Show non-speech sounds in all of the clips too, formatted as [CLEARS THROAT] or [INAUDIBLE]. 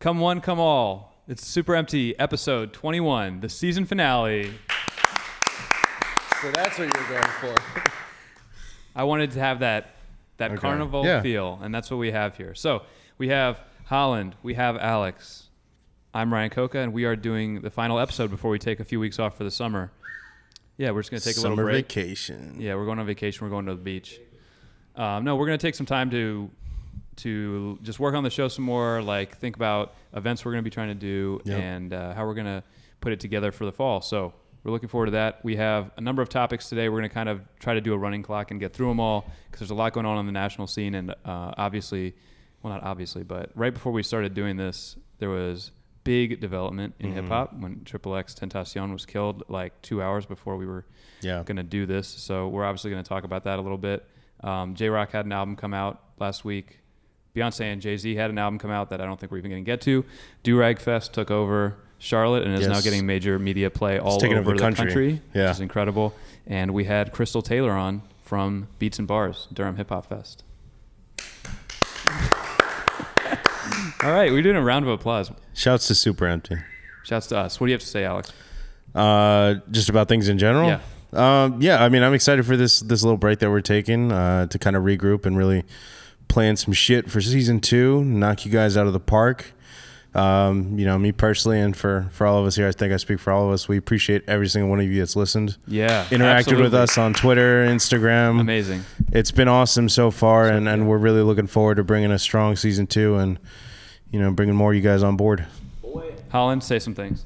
Come one, come all. It's Super Empty, episode 21, the season finale. So that's what you're going for. [LAUGHS] I wanted to have that that Okay. carnival Yeah. feel, and that's what we have here. So we have Holland, we have Alex. I'm Ryan Coca, and we are doing the final episode before we take a few weeks off for the summer. Yeah, we're just gonna take a Summer little break. vacation. Yeah, we're going on vacation. We're going to the beach. Um, no, we're going to take some time to to just work on the show some more. Like think about events we're going to be trying to do Yep. and uh, how we're going to put it together for the fall. So we're looking forward to that. We have a number of topics today. We're going to kind of try to do a running clock and get through them all because there's a lot going on on the national scene. And uh, obviously, well, not obviously, but right before we started doing this, there was big development in Mhm. hip hop when Triple X Tentacion was killed like two hours before we were Yeah. going to do this. So we're obviously going to talk about that a little bit. Um, Jay Rock had an album come out last week. Beyonce and Jay Z had an album come out that I don't think we're even going to get to. Durag Fest took over Charlotte and is now getting major media play all over over the the country, country. Yeah. which is incredible. And we had Crystal Taylor on from Beats N Bars, Durham Hip Hop Fest. [LAUGHS] all right, we're doing a round of applause. Shouts to Super Empty. Shouts to us. What do you have to say, Alex? Uh, just about things in general. Yeah. Um, yeah. I mean, I'm excited for this this little break that we're taking uh, to kind of regroup and really plan some shit for season two. Knock you guys out of the park. Um, you know, me personally, and for for all of us here, I think I speak for all of us. We appreciate every single one of you that's listened, Yeah, interacted with us on Twitter, Instagram. Amazing. It's been awesome so far, and, and we're really looking forward to bringing a strong season two, and you know, bringing more of you guys on board. Holland, say some things.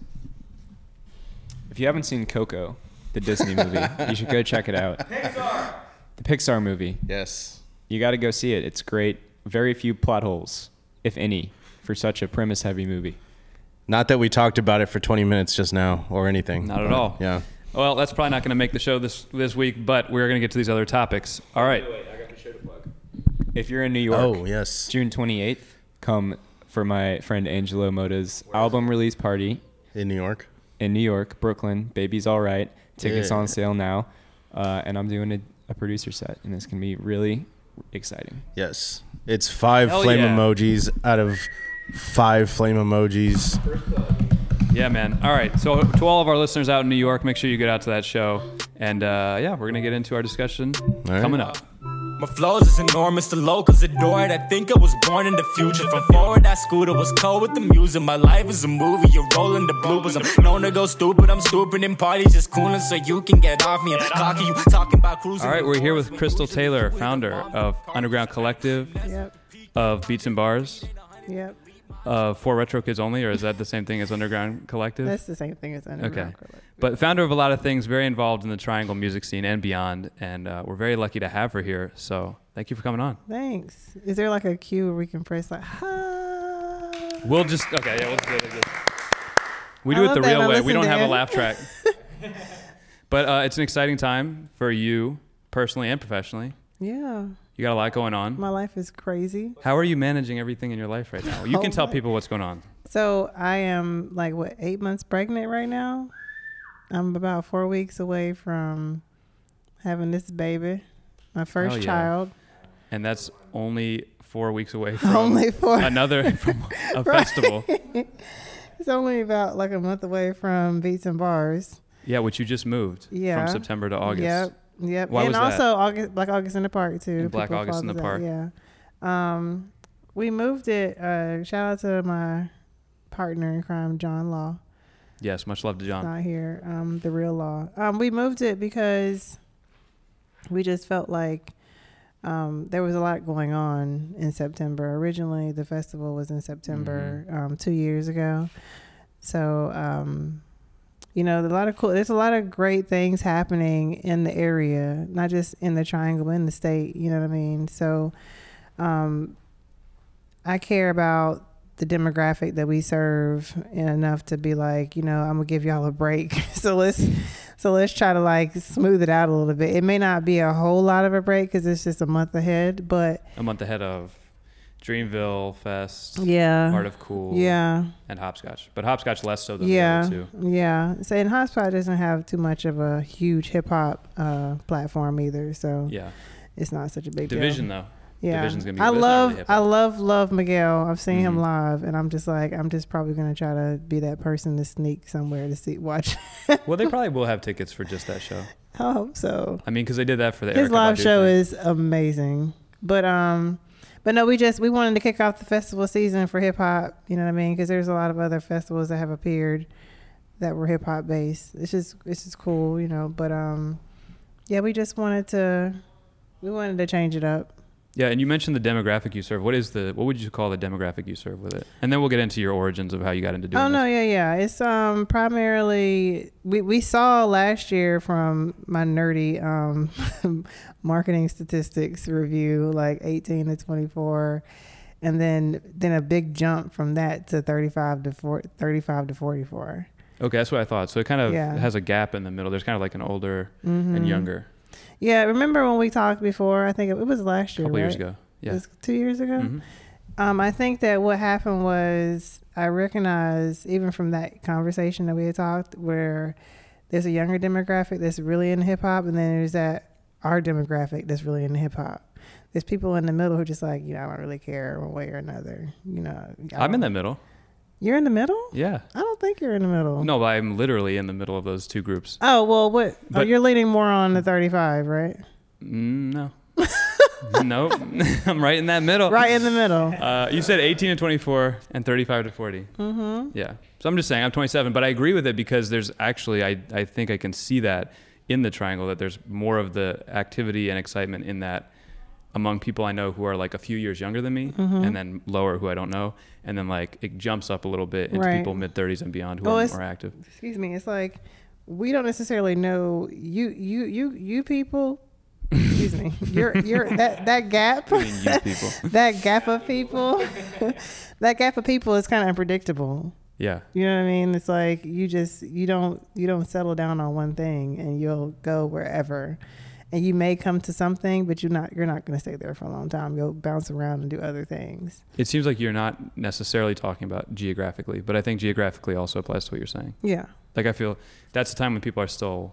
If you haven't seen Coco, the Disney movie, you should go check it out. Pixar. The Pixar movie. Yes. You got to go see it. It's great. Very few plot holes, if any, for such a premise-heavy movie. Not that we talked about it for 20 minutes just now or anything. Not at but, all. Yeah. Well, that's probably not going to make the show this this week, but we're going to get to these other topics. All right. I got the show to plug. If you're in New York, Oh, yes. June 28th, come for my friend Angelo Moda's album release party In New York. in New York, Brooklyn. Baby's all right. Tickets Yeah. on sale now, uh, and I'm doing a, a producer set, and it's gonna be really exciting. Yes. It's five Hell flame yeah. emojis out of five flame emojis. Yeah, man. All right. So, to all of our listeners out in New York, make sure you get out to that show. And uh, yeah, we're going to get into our discussion right. coming up. My flows is enormous, the locals adore it. I think I was born in the future. From forward, that scooter was cold with the music. My life is a movie, you're rolling the bloopers. I'm known to go stupid, I'm stupid in parties, just cooling so you can get off me. And cocky, you talking about cruising. All right. We're here with Crystal Taylor, founder of Underground Collective, Yep. of Beats N Bars, Yep. Of For Retro Kids Only, or is that the same thing as Underground Collective? That's the same thing as underground. Okay. But founder of a lot of things, very involved in the Triangle music scene and beyond. And uh, we're very lucky to have her here. So, thank you for coming on. Thanks. Is there like a cue where we can press like ha? We'll just okay. Yeah, we'll do it this. We do it the real way. We don't have a laugh track. [LAUGHS] but uh, it's an exciting time for you personally and professionally. Yeah. You got a lot going on. My life is crazy. How are you managing everything in your life right now? You Oh [LAUGHS] can tell oh my- people what's going on. So I am like what eight months pregnant right now. I'm about four weeks away from having this baby, my first Hell yeah. child. And that's only four weeks away [LAUGHS] from Only four. another [LAUGHS] from a Right. festival. It's only about like a month away from Beats N Bars. Yeah, which you just moved Yeah. from September to August. Yep. Yep. Why and was that? also August Black August in the Park too. And Black People August in the Park. Yeah. Um we moved it, uh shout out to my partner in crime, John Law. Yes, much love to John. not here. Um, the real law. Um, we moved it because we just felt like um, there was a lot going on in September. Originally, the festival was in September Mm-hmm. um, two years ago. So, um, you know, a lot of cool. There's a lot of great things happening in the area, not just in the Triangle, in the state. You know what I mean? So, um, I care about the demographic that we serve enough to be like, you know, I'm gonna give y'all a break. [LAUGHS] so let's so let's try to like smooth it out a little bit. It may not be a whole lot of a break because it's just a month ahead, but A month ahead of Dreamville Fest, yeah, Art of Cool, yeah, and Hopscotch. But Hopscotch less so than yeah, the other two. yeah. So and Hopscotch doesn't have too much of a huge hip hop uh, platform either, so Yeah. it's not such a big deal. Division though. Yeah, division's gonna be. I but it's not love, I love, love Miguel. I've seen him Mhm. live, and I'm just like, I'm just probably gonna try to be that person to sneak somewhere to see, watch. [LAUGHS] Well, they probably will have tickets for just that show. I hope so. I mean, because they did that for the His Erykah live Badu show thing. is amazing, but um, but no, we just we wanted to kick off the festival season for hip hop. You know what I mean? Because there's a lot of other festivals that have appeared that were hip hop based. It's just it's just cool, you know. But um, yeah, we just wanted to we wanted to change it up. Yeah, and you mentioned the demographic you serve. What is the what would you call the demographic you serve with it? And then we'll get into your origins of how you got into doing it. Oh no, this. yeah, yeah. It's um primarily we we saw last year from my nerdy um [LAUGHS] marketing statistics review like 18 to 24 and then then a big jump from that to 35 to 40, 35 to 44. Okay, that's what I thought. So it kind of Yeah. has a gap in the middle. There's kind of like an older Mhm. and younger. Yeah, remember when we talked before? I think it, it was last A year, couple years right? ago. It Yeah. was 2 years ago. Mhm. Um, I think that what happened was I recognized even from that conversation that we had talked, where there's a younger demographic that's really in hip hop, and then there's that our demographic that's really in hip hop. There's people in the middle who are just like, you know, I don't really care one way or another. You know, I'm in the middle. You're in the middle. Yeah. I don't think you're in the middle. No, but I'm literally in the middle of those two groups. Oh well, what? oh, But- you're leaning more on the 35, right? Mm, no. [LAUGHS] nope. [LAUGHS] I'm right in that middle. Right in the middle. Uh, you said 18 to 24 and 35 to 40. Mm-hmm. Yeah. So I'm just saying I'm 27, but I agree with it because there's actually I I think I can see that in the triangle that there's more of the activity and excitement in that among people I know who are like a few years younger than me Mm-hmm. and then lower who I don't know and then like it jumps up a little bit into Right. people mid 30s and beyond who Well, are more active. excuse me it's like we don't necessarily know you you you you people excuse me [LAUGHS] you're you're that that gap I mean, you [LAUGHS] people. that gap of people [LAUGHS] that gap of people is kind of unpredictable Yeah. you know what i mean it's like you just you don't you don't settle down on one thing and you'll go wherever and you may come to something but you're not you're not going to stay there for a long time you'll bounce around and do other things It seems like you're not necessarily talking about geographically, but I think geographically also applies to what you're saying. yeah Like I feel that's the time when people are still.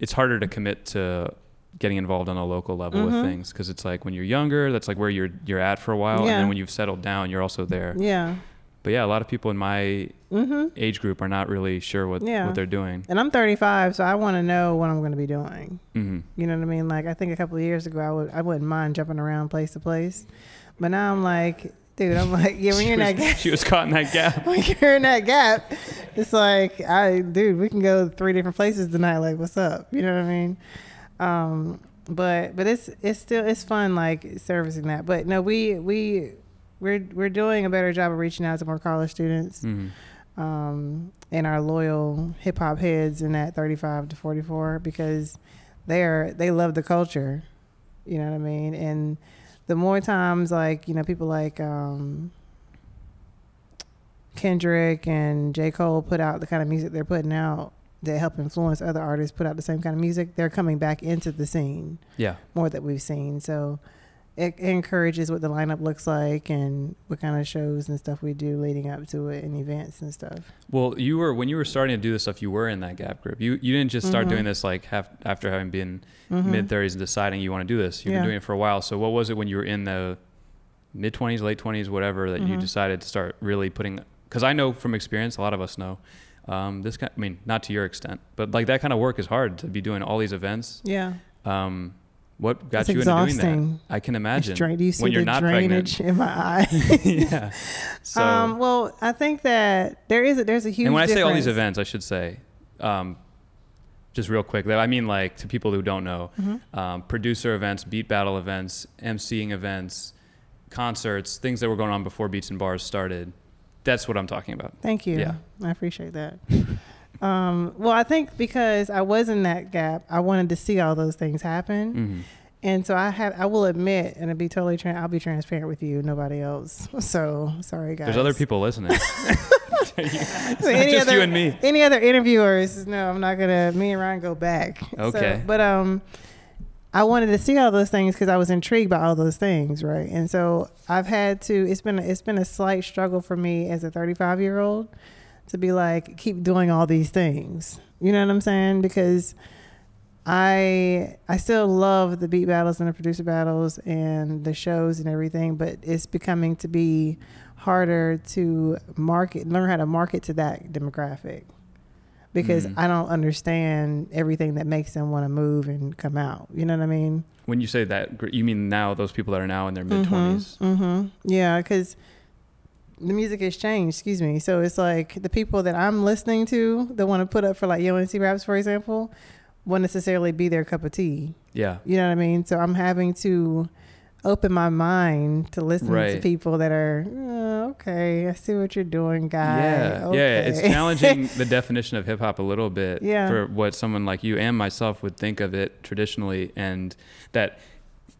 It's harder to commit to getting involved on a local level Mhm. with things because it's like when you're younger, that's like where you're you're at for a while, and then when you've settled down, you're also there. yeah But yeah, a lot of people in my mm-hmm age group are not really sure what Yeah. what they're doing. and i'm 35 so i want to know what i'm going to be doing hmm You know what I mean? Like I think a couple of years ago, I would I wouldn't mind jumping around place to place, but now I'm like, dude, I'm like, yeah, when [LAUGHS] you're in that gap, she was caught in that gap. [LAUGHS] when you're in that gap, it's like, I, dude, we can go three different places tonight. Like, what's up? You know what I mean? Um, but but it's it's still it's fun like servicing that. But no, we we we're we're doing a better job of reaching out to more college students hmm um, and our loyal hip hop heads in that 35 to 44 because they are they love the culture, you know what I mean. And the more times like you know people like um, Kendrick and J Cole put out the kind of music they're putting out that help influence other artists put out the same kind of music, they're coming back into the scene Yeah. more that we've seen. So it encourages what the lineup looks like and what kind of shows and stuff we do leading up to it and events and stuff. Well, you were when you were starting to do this stuff, you were in that gap group. You you didn't just start Mhm. doing this like half, after having been Mhm. mid thirties and deciding you want to do this. You've Yeah. been doing it for a while. So what was it when you were in the mid twenties, late twenties, whatever, that you Mhm. decided to start really putting? Because I know from experience, a lot of us know. Um, this kind, I mean, not to your extent, but like that kind of work is hard to be doing all these events. Yeah. Um, what got It's you into doing exhausting. that? I can imagine. drain- do you see when you're the not drainage in my [LAUGHS] eye? yeah. [LAUGHS] So, um, well, I think that there is a, there's a huge and when I say all these events, I should say, um, just real quick, that I mean like to people who don't know, Mm-hmm. um, producer events, beat battle events, emceeing events, concerts, things that were going on before Beats N Bars started. That's what I'm talking about. Thank you. Yeah. I appreciate that. [LAUGHS] um, well, I think because I was in that gap, I wanted to see all those things happen. hmm And so I have, I will admit, and to be totally, tran I'll be transparent with you, nobody else. [LAUGHS] So sorry, guys. There's other people listening. [LAUGHS] [LAUGHS] it's So just other, you and me. Any other interviewers? No, I'm not gonna. Me and Ryan go back. So, Okay. but um, I wanted to see all those things because I was intrigued by all those things, right? And so I've had to. It's been it's been a slight struggle for me as a 35 year old to be like keep doing all these things. You know what I'm saying? Because I I still love the beat battles and the producer battles and the shows and everything, but it's becoming to be harder to market, learn how to market to that demographic because Mm. I don't understand everything that makes them want to move and come out. You know what I mean? When you say that, you mean now those people that are now in their mid 20s. Mm-hmm. Yeah, because the music has changed. Excuse me. So it's like the people that I'm listening to that want to put up for like UNC raps, for example, won't necessarily be their cup of tea. Yeah. You know what I mean? So I'm having to open my mind to listen to people that are "Uh, okay. I see what you're doing, guy. Yeah, okay. yeah, it's challenging [LAUGHS] the definition of hip hop a little bit Yeah. for what someone like you and myself would think of it traditionally, and that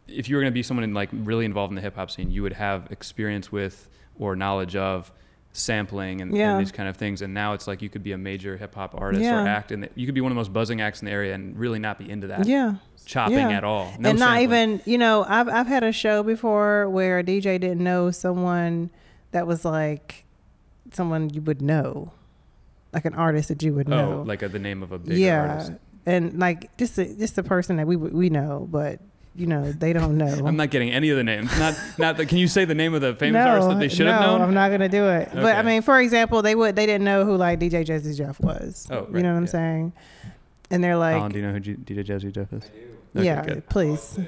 if you were going to be someone like really involved in the hip hop scene, you would have experience with or knowledge of sampling and, Yeah. and these kind of things. And now it's like you could be a major hip hop artist Yeah. or act, and you could be one of the most buzzing acts in the area and really not be into that yeah. chopping yeah. at all. No and not sampling. even you know I've I've had a show before where a DJ didn't know someone that was like someone you would know, like an artist that you would oh, know. oh, like a, the name of a big yeah, artist. and like just a, just the person that we we know, but you know they don't know. I'm not getting any of the names. Not not. The, can you say the name of the famous artist that they should no, have known? I'm not gonna do it. But I mean, for example, they would they didn't know who like DJ Jazzy Jeff was. Oh, right, you know what I'm yeah. saying? And they're like, Colin, do you know who G- DJ Jazzy Jeff is? Okay, yeah, good. please.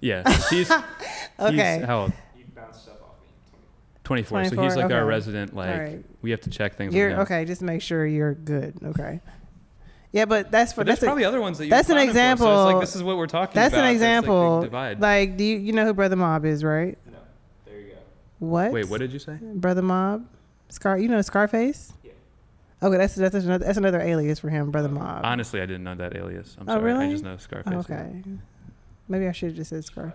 Yeah, he's, [LAUGHS] Okay. he's how old? 24. So he's like our resident. Like Alright. we have to check things. You're okay. Just make sure you're good. Okay. Yeah, but that's for But there's that's a- probably other ones that you that's an clowning for, so it's example. like this is what we're talking about. That's about. an It's like example. divide. Like, do you you know who Brother Mob is, right? No, there you go. What? Wait, what did you say? Brother Mob, Scar. You know Scarface? Yeah. Okay, that's that's another that's another alias for him, Brother Mob. Honestly, I didn't know that alias. I'm Oh, sorry. I just know Scarface. Oh, okay. Maybe I should have just said Scar.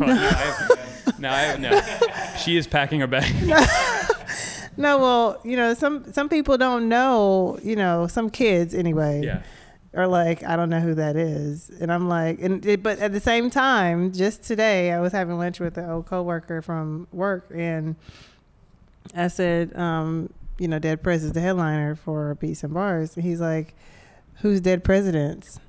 no, I have, no, I have, no. She is packing her bag. [LAUGHS] [LAUGHS] No, well, you know, some some people don't know. You know, some kids anyway. yeah. are like, I don't know who that is, and I'm like, and it, but at the same time, just today I was having lunch with an old coworker from work, and I said, um, you know, Dead Prez is the headliner for Beats N Bars, and he's like, who's Dead Presidents?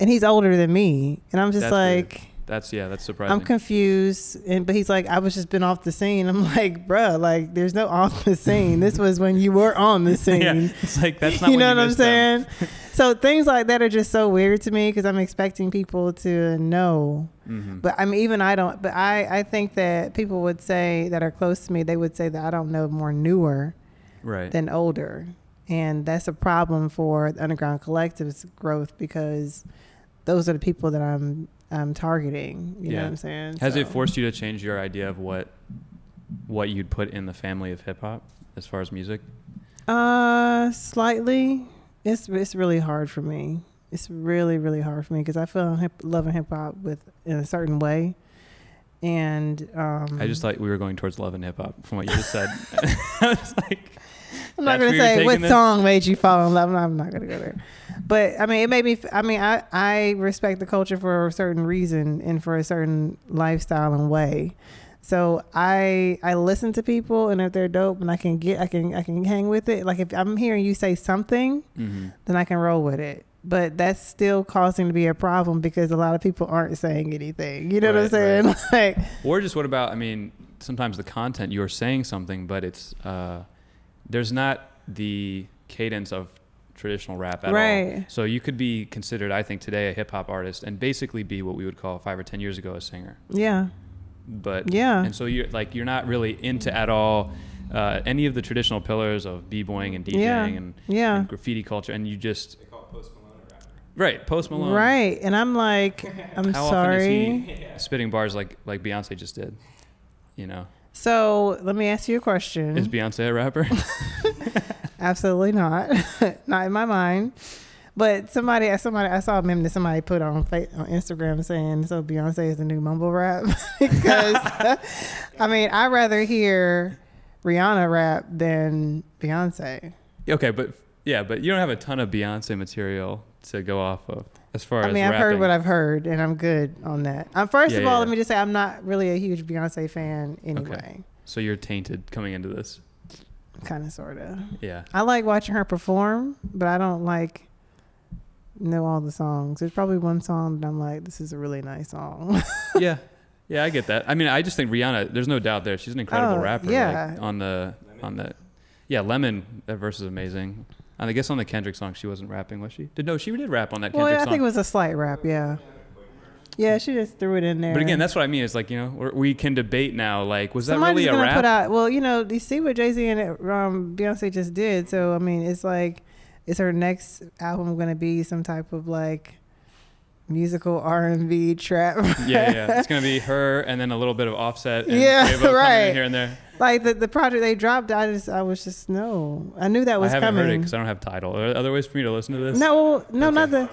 And he's older than me, and I'm just That's like. That's yeah. That's surprising. I'm confused, and but he's like, I was just been off the scene. I'm [LAUGHS] like, bruh, like, there's no off the scene. This was when you were on the [LAUGHS] scene. yeah. It's like that's [LAUGHS] not. you know what I'm saying? so things like that are just so weird to me because I'm expecting people to know. Mhm. But I mean, even I don't. But I, I think that people would say that are close to me, they would say that I don't know more newer right. than older, and that's a problem for the underground collective's growth because those are the people that I'm I'm targeting. You know what I'm saying? Has it forced you to change your idea of what what you'd put in the family of hip hop as far as music? Uh, slightly. It's it's really hard for me. It's really really hard for me because I feel hip, loving hip hop with in a certain way, and um, I just thought we were going towards love and hip hop from what you just said. [LAUGHS] I was like, I'm not that's gonna say what this? song made you fall in love. No, I'm not gonna go there. But I mean, it made me. I mean, I I respect the culture for a certain reason and for a certain lifestyle and way. So I I listen to people, and if they're dope, and I can get I can I can hang with it. Like if I'm hearing you say something, hmm then I can roll with it. But that's still causing to be a problem because a lot of people aren't saying anything. You know what I'm Right, saying? [LAUGHS] Like, or just what about? I mean, sometimes the content you are saying something, but it's uh, there's not the cadence of traditional rap at all. Right. So you could be considered, I think, today a hip hop artist and basically be what we would call five or ten years ago a singer. yeah, but Yeah. and so you're like you're not really into at all uh, any of the traditional pillars of b-boying and DJing Yeah. and, Yeah. and graffiti culture and you just right post Malone right. And I'm like, [LAUGHS] I'm how sorry. often is he [LAUGHS] spitting bars like like Beyonce just did you know So let me ask you a question. is Beyonce a rapper [LAUGHS] [LAUGHS] Absolutely not. [LAUGHS] not in my mind. But somebody, somebody, I saw a meme that somebody put on on Instagram saying, "So Beyonce is the new mumble rap." because I mean, I'd rather hear Rihanna rap than Beyonce. okay but yeah but you don't have a ton of Beyonce material to go off of as far I as mean, I've heard what I've heard, and I'm good on that. Um, first Yeah, of all, yeah. let me just say I'm not really a huge Beyonce fan anyway. so you're tainted coming into this kind of, sort of. Yeah. I like watching her perform, but I don't like know all the songs. There's probably one song that I'm like, this is a really nice song. [LAUGHS] yeah. Yeah, I get that. I mean, I just think Rihanna. There's no doubt there. She's an incredible Oh, rapper. yeah. Like, on the on the, yeah, Lemon. That verse is amazing. And I guess on the Kendrick song, she wasn't rapping, was she? Did no? She did rap on that well, Kendrick I song. think it was a slight rap, yeah. Yeah, she just threw it in there. but again, that's what I mean. It's like you know we're, we can debate now. Like, was that really a rap? put out. Well, you know, you see what Jay Z and um, Beyonce just did. So I mean, it's like, is her next album gonna be some type of like musical R and B trap? yeah, yeah. It's gonna be [LAUGHS] her and then a little bit of Offset. And Yeah, Quavo in right. Here and there. like the the project they dropped. I just I was just no. I knew that was coming. I haven't coming. heard it because I don't have Tidal. Are there other ways for me to listen to this? No, no, Okay. not the.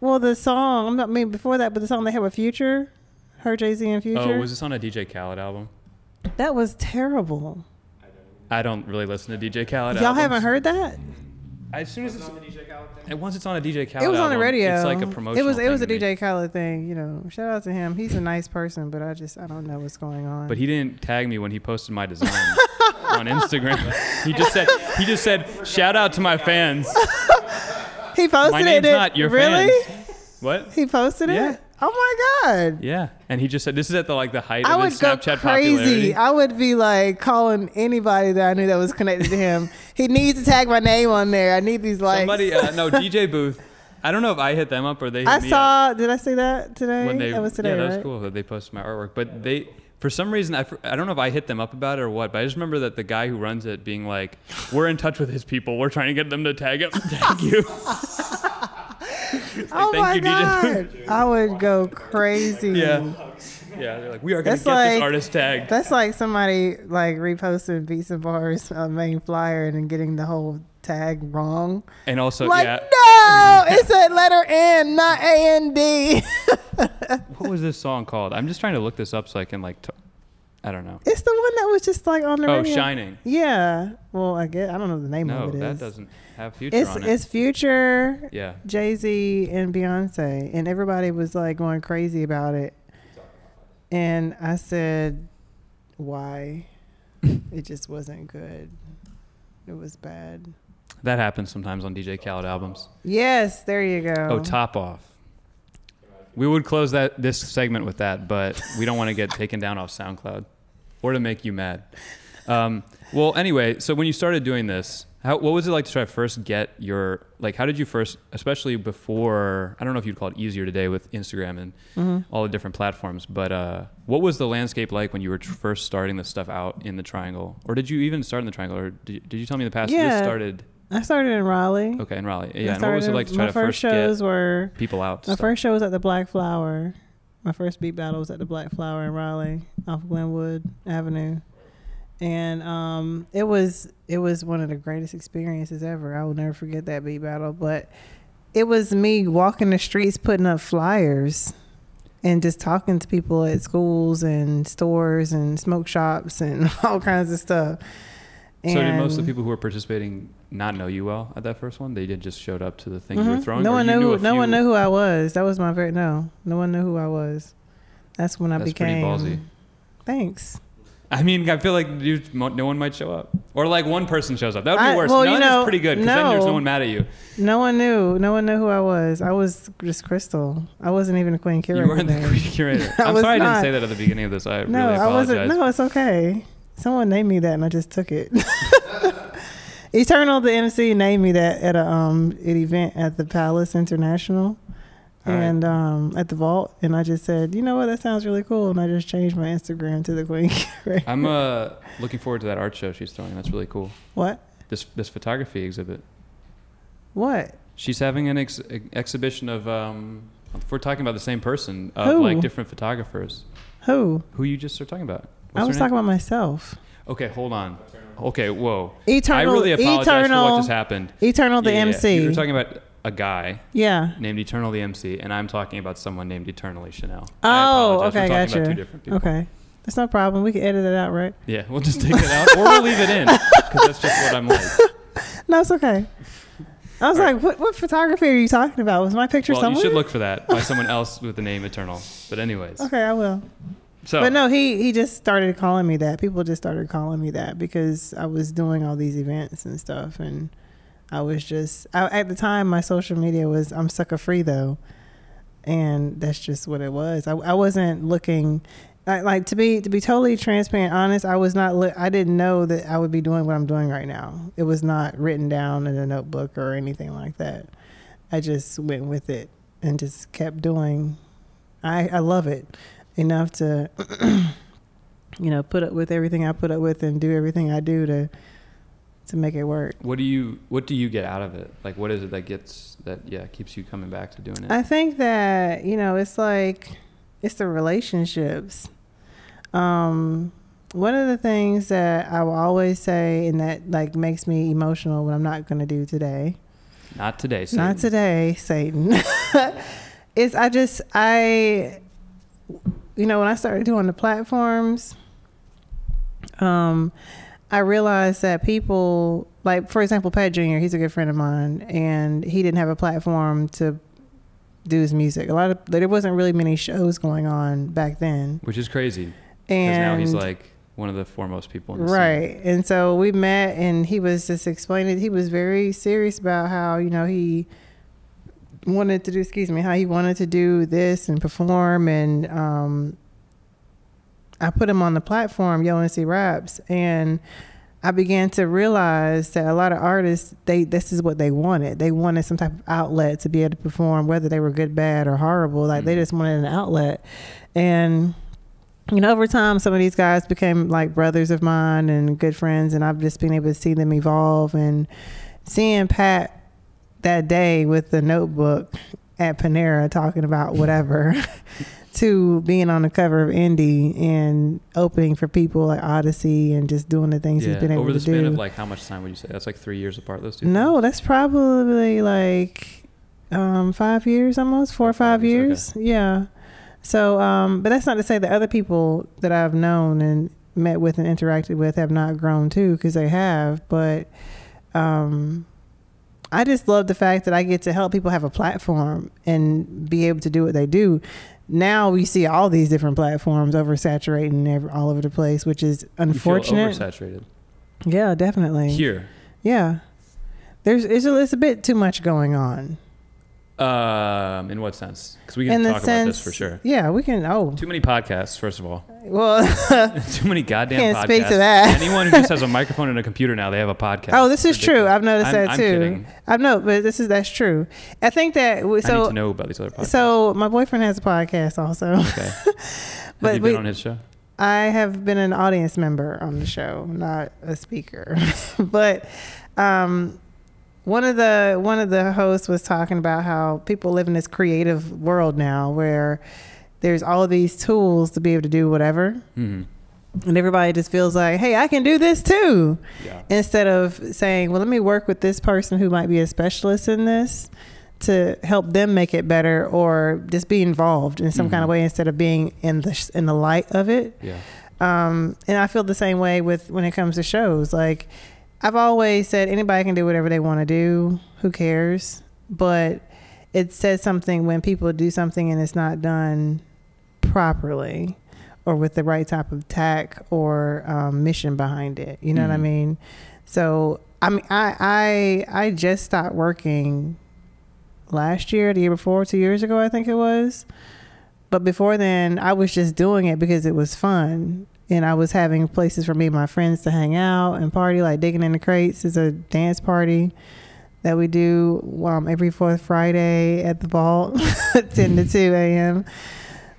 Well, the song. I'm not. I mean, before that, but the song they had with Future, her Jay Z and oh, Future. Oh, was this on a DJ Khaled album? that was terrible. I don't really listen to DJ Khaled. Y'all albums. haven't heard that? As soon as it's and once it's on a DJ Khaled, it was on the album, radio. It's like a promotion. It was it was a DJ Khaled thing. You know, shout out to him. He's a nice person, but I just I don't know what's going on. But he didn't tag me when he posted my design [LAUGHS] on Instagram. He just said he just said shout out to my fans. he posted My it. name's did- not your really. fans. What? He posted Yeah. it. Oh my god. Yeah, and he just said this is at the like the height I of would his go Snapchat crazy. popularity. I would be like calling anybody that I knew that was connected to him. [LAUGHS] he needs to tag my name on there. I need these likes. Somebody, uh, no [LAUGHS] DJ Booth. I don't know if I hit them up or they. Hit I me up. saw. Did I say that today? when they that was today, yeah that right? was cool that they posted my artwork but they for some reason I, I don't know if i hit them up about it or what but i just remember that the guy who runs it being like we're in touch with his people we're trying to get them to tag him [LAUGHS] tag you [LAUGHS] Oh thank my you, DJ. god! I would go crazy. yeah yeah they're like we are gonna That's get like- this artist tagged That's like somebody like reposting Beats N Bars uh, main flyer and then getting the whole tag wrong. and also like, yeah no, it's a letter N, not A N D. [LAUGHS] what was this song called i'm just trying to look this up so i can like t- i don't know It's the one that was just like on the oh radio. shining Yeah. Well, I get. I don't know the name no of it. that is. doesn't have future It's on it it's Future, yeah Jay Z, and Beyonce, and everybody was like going crazy about it. And I said, "Why?" it just wasn't good. It was bad. that happens sometimes on dj khaled albums Yes, there you go. Oh, top off. We would close that this segment with that, but we don't want to get taken down off SoundCloud or to make you mad. Um, well, anyway, so when you started doing this, how, what was it like to try to first get your like? How did you first, especially before? I don't know if you'd call it easier today with Instagram and Mm-hmm. all the different platforms, but uh, what was the landscape like when you were first starting this stuff out in the Triangle, or did you even start in the Triangle, or did, did you tell me in the past Yeah. this started? I started in Raleigh. Okay, in Raleigh, yeah. And what was it like to try to first first shows get were people out? my stuff? first show was at the Black Flower. My first beat battle was at the Black Flower in Raleigh, off Glenwood Avenue, and um, it was it was one of the greatest experiences ever. I will never forget that beat battle. But it was me walking the streets, putting up flyers, and just talking to people at schools and stores and smoke shops and [LAUGHS] all kinds of stuff. So did most of the people who were participating not know you well at that first one? They did just showed up to the thing you were Mhm. throwing. No one knew. knew Who, no one knew who I was. That was my very no. No one knew who I was. That's when I That's pretty became. ballsy. Thanks. I mean, I feel like you, no one might show up, or like one person shows up. That would be I- worse. well, you None know, is pretty good because then there's no. no one mad at you. No one knew. No one knew who I was. I was just Crystal. I wasn't even a queen curator. you weren't the queen curator. [LAUGHS] I'm sorry I didn't say that at the beginning of this. I No, really I wasn't. No, it's okay. Someone named me that, and I just took it. [LAUGHS] Eternal, the MC, named me that at a um an event at the Palace International, All right. and um at the Vault, and I just said, you know what, that sounds really cool, and I just changed my Instagram to the Queen [LAUGHS] Curator. I'm uh, looking forward to that art show she's throwing. That's really cool. what? This this photography exhibit. What? She's having an ex- exhibition of. Um, if we're talking about the same person of Who? like different photographers. Who? Who you just are talking about? I was talking about myself. Okay, hold on. Okay, whoa. Eternal. I really apologize for what just happened. Eternal, the yeah. MC. You were talking about a guy yeah. named Eternal the MC, and I'm talking about someone named Eternally Chanel. Oh, okay, We're gotcha. about two different people. Okay. That's no problem. We can edit it out, right? Yeah, we'll just take it out, or we'll leave it in, because that's just what I'm like. [LAUGHS] No, it's okay. I was All right. like, what, what photography are you talking about? Was my picture Well, somewhere? you should look for that by [LAUGHS] someone else with the name Eternal. But anyways, Okay, I will. So, But no, he he just started calling me that. People just started calling me that because I was doing all these events and stuff, and I was just I, at the time my social media was I'm sucker free though, and that's just what it was. I, I wasn't looking. I, like to be to be totally transparent, honest. I was not. Look, I didn't know that I would be doing what I'm doing right now. It was not written down in a notebook or anything like that. I just went with it and just kept doing. I I love it enough to, [CLEARS THROAT] you know, put up with everything I put up with and do everything I do to to make it work. what do you what do you get out of it? Like, what is it that gets that yeah keeps you coming back to doing it? I think that you know it's like it's the relationships. Um, one of the things that I will always say and that like makes me emotional when I'm not going to do today. Not today. Satan. Not today, Satan. [LAUGHS] is I just I you know when I started doing the platforms um I realized that people like for example Pat Jr. he's a good friend of mine and he didn't have a platform to do his music. A lot of there wasn't really many shows going on back then. Which is crazy And now he's like one of the foremost people in the scene. Right. And so we met and he was just explaining he was very serious about how, you know, he wanted to do excuse me, how he wanted to do this and perform and um I put him on the platform, Yo and C Raps, and I began to realize that a lot of artists, they this is what they wanted. They wanted some type of outlet to be able to perform, whether they were good, bad, or horrible. Like they Mhm. just wanted an outlet. And you know, over time, some of these guys became like brothers of mine and good friends, and I've just been able to see them evolve. And seeing Pat that day with the notebook at Panera talking about whatever, [LAUGHS] to being on the cover of Indy and opening for people like Oddisee and just doing the things he's been able to do. Over the span do. of like how much time would you say? That's like three years apart. Those two. no, that's probably like um, five years almost, four or five years, years. Yeah. So, um, but that's not to say that other people that I've known and met with and interacted with have not grown too, because they have. But um, I just love the fact that I get to help people have a platform and be able to do what they do. Now we see all these different platforms oversaturating ev- all over the place, which is unfortunate. oversaturated Yeah, definitely. here. Yeah. There's it's a, it's a bit too much going on. Um, in what sense? Because we can In talk about sense, this for sure. Yeah, we can. Oh, Too many podcasts, first of all. Well. [LAUGHS] [LAUGHS] Too many goddamn Can't podcasts. speak to that. Anyone who just has a [LAUGHS] microphone and a computer now, they have a podcast. oh, this is true. I've noticed I'm- that I'm too. kidding. I know, but this is that's true. I think that w- I need so. to know about these other podcasts. So my boyfriend has a podcast also. okay. Have but you been we- on his show? I have been an audience member on the show, not a speaker. but um, one of the one of the hosts was talking about how people live in this creative world now, where there's all of these tools to be able to do whatever, hmm and everybody just feels like, "Hey, I can do this too." Yeah. Instead of saying, "Well, let me work with this person who might be a specialist in this." To help them make it better, or just be involved in some kind of Mhm. way instead of being in the in the light of it Yeah. um, and I feel the same way with when it comes to shows. Like I've always said, anybody can do whatever they want to do. Who cares? But it says something when people do something and it's not done properly or with the right type of tack or um, mission behind it. You know what I Mhm. mean? So I mean, I I I just stopped working last year, the year before, two years ago, I think it was. But before then, I was just doing it because it was fun. And I was having places for me and my friends to hang out and party, like Digging in the Crates is a dance party that we do um, every fourth Friday at the vault, [LAUGHS] 10 to 2 a.m.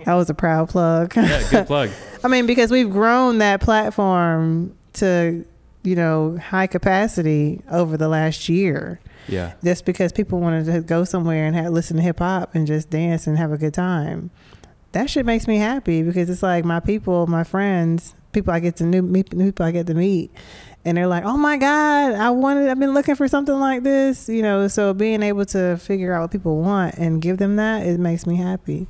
That was a proud plug. Yeah. Good [LAUGHS] plug. I mean, because we've grown that platform to, you know, high capacity over the last year Yeah. just because people wanted to go somewhere and have, listen to hip hop and just dance and have a good time. That shit makes me happy because it's like my people, my friends, people I get to new meet, new people I get to meet, and they're like, "Oh my god, I wanted, I've been looking for something like this," you know. So being able to figure out what people want and give them that, it makes me happy.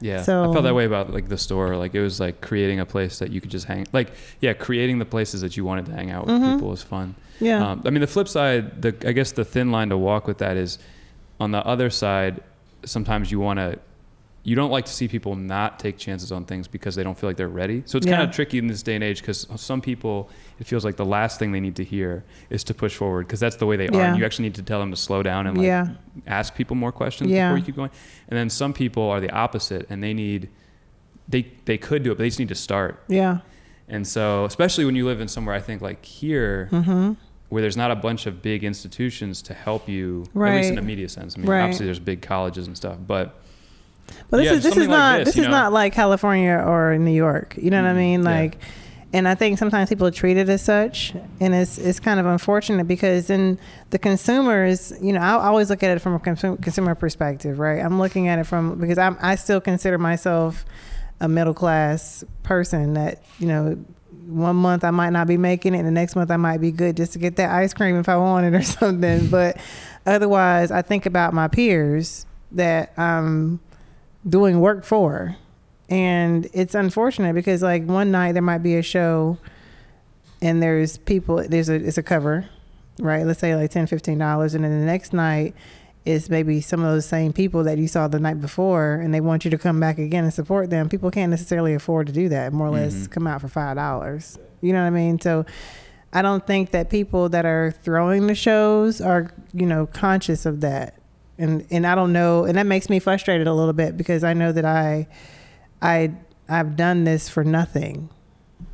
Yeah. so, I felt that way about like the store. Like it was like creating a place that you could just hang. Like yeah, creating the places that you wanted to hang out with Mhm. people was fun. Yeah, Um, I mean, the flip side, the I guess the thin line to walk with that is, on the other side, sometimes you want to, you don't like to see people not take chances on things because they don't feel like they're ready. So it's Yeah. kind of tricky in this day and age because some people, it feels like the last thing they need to hear is to push forward because that's the way they are. And you actually need to tell them to slow down and like Yeah. ask people more questions Yeah. before you keep going. And then some people are the opposite and they need, they, they could do it, but they just need to start. Yeah. And so, especially when you live in somewhere, I think like here, Mm-hmm. where there's not a bunch of big institutions to help you, at least in a media sense. I mean, Right. obviously there's big colleges and stuff, but But this Yeah, is this is like not this, this, is know? not like California or New York. You know what I Mhm, mean? yeah. Like, and I think sometimes people treat it as such, and it's it's kind of unfortunate because then the consumers, you know, I always look at it from a consumer, consumer perspective, right? I'm looking at it from because I'm I still consider myself a middle class person that you know. One month I might not be making it, and the next month I might be good just to get that ice cream if I want it or [LAUGHS] something. But otherwise, I think about my peers that I'm doing work for. And it's unfortunate because like one night there might be a show and there's people there's a it's a cover, right? Let's say like 10 15 dollars and then the next night is maybe some of those same people that you saw the night before and they want you to come back again and support them. People can't necessarily afford to do that. More or less Mhm. come out for five dollars. You know what I mean? So I don't think that people that are throwing the shows are, you know, conscious of that. And and I don't know, and that makes me frustrated a little bit because I know that I I I've done this for nothing.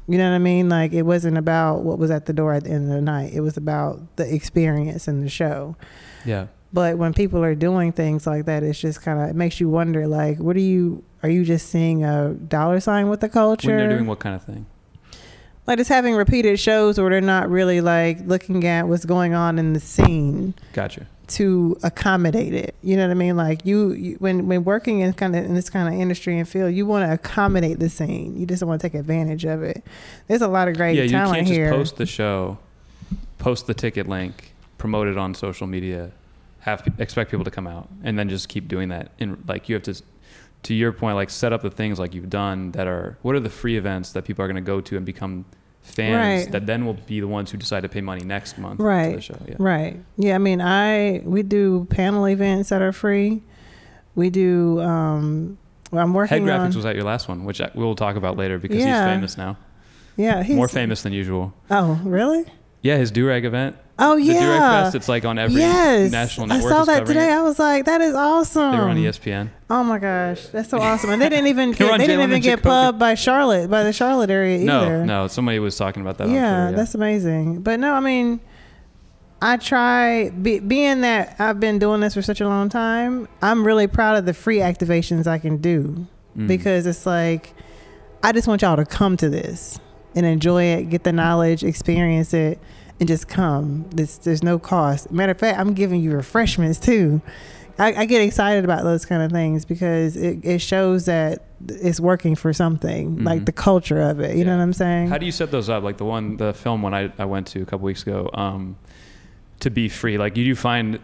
You know what I mean? Like it wasn't about what was at the door at the end of the night. It was about the experience and the show. yeah. But when people are doing things like that, it's just kind of it makes you wonder like what are you are you just seeing a dollar sign with the culture? When they're doing what kind of thing? like just having repeated shows where they're not really like looking at what's going on in the scene Gotcha. To accommodate it. You know what I mean? Like you, you when when working in kind of in this kind of industry and field, you want to accommodate the scene. You just don't want to take advantage of it. There's a lot of great yeah, you talent can't just here. post the show, post the ticket link, promote it on social media, have expect people to come out, and then just keep doing that. And like you have to, to your point, like set up the things like you've done that are what are the free events that people are going to go to and become fans Right. that then will be the ones who decide to pay money next month Right. the show. Yeah. Right. Yeah. I mean, I we do panel events that are free. We do. um well, I'm Head working graphics on. was at your last one, which we'll talk about later because Yeah. he's famous now, yeah, he's more famous than usual. Oh, really? Yeah, his Durag event, Oh the Durag yeah. Fest. It's like on every yes. national I saw that today. it. I was like, that is awesome. They were on ESPN. Oh my gosh, that's so awesome! And they didn't even [LAUGHS] They get, they didn't even get plugged by Charlotte by the Charlotte area either. No, no, somebody was talking about that. yeah, Twitter, that's amazing. But no, I mean, I try be, being that I've been doing this for such a long time. I'm really proud of the free activations I can do Mm. because it's like I just want y'all to come to this and enjoy it, get the knowledge, experience it, and just come. There's, there's no cost. Matter of fact, I'm giving you refreshments too. I, I get excited about those kind of things because it, it shows that it's working for something, like Mhm. the culture of it. You know what I'm saying? How do you set those up? Like the one, the film one I, I went to a couple weeks ago, um, to be free. Like you do find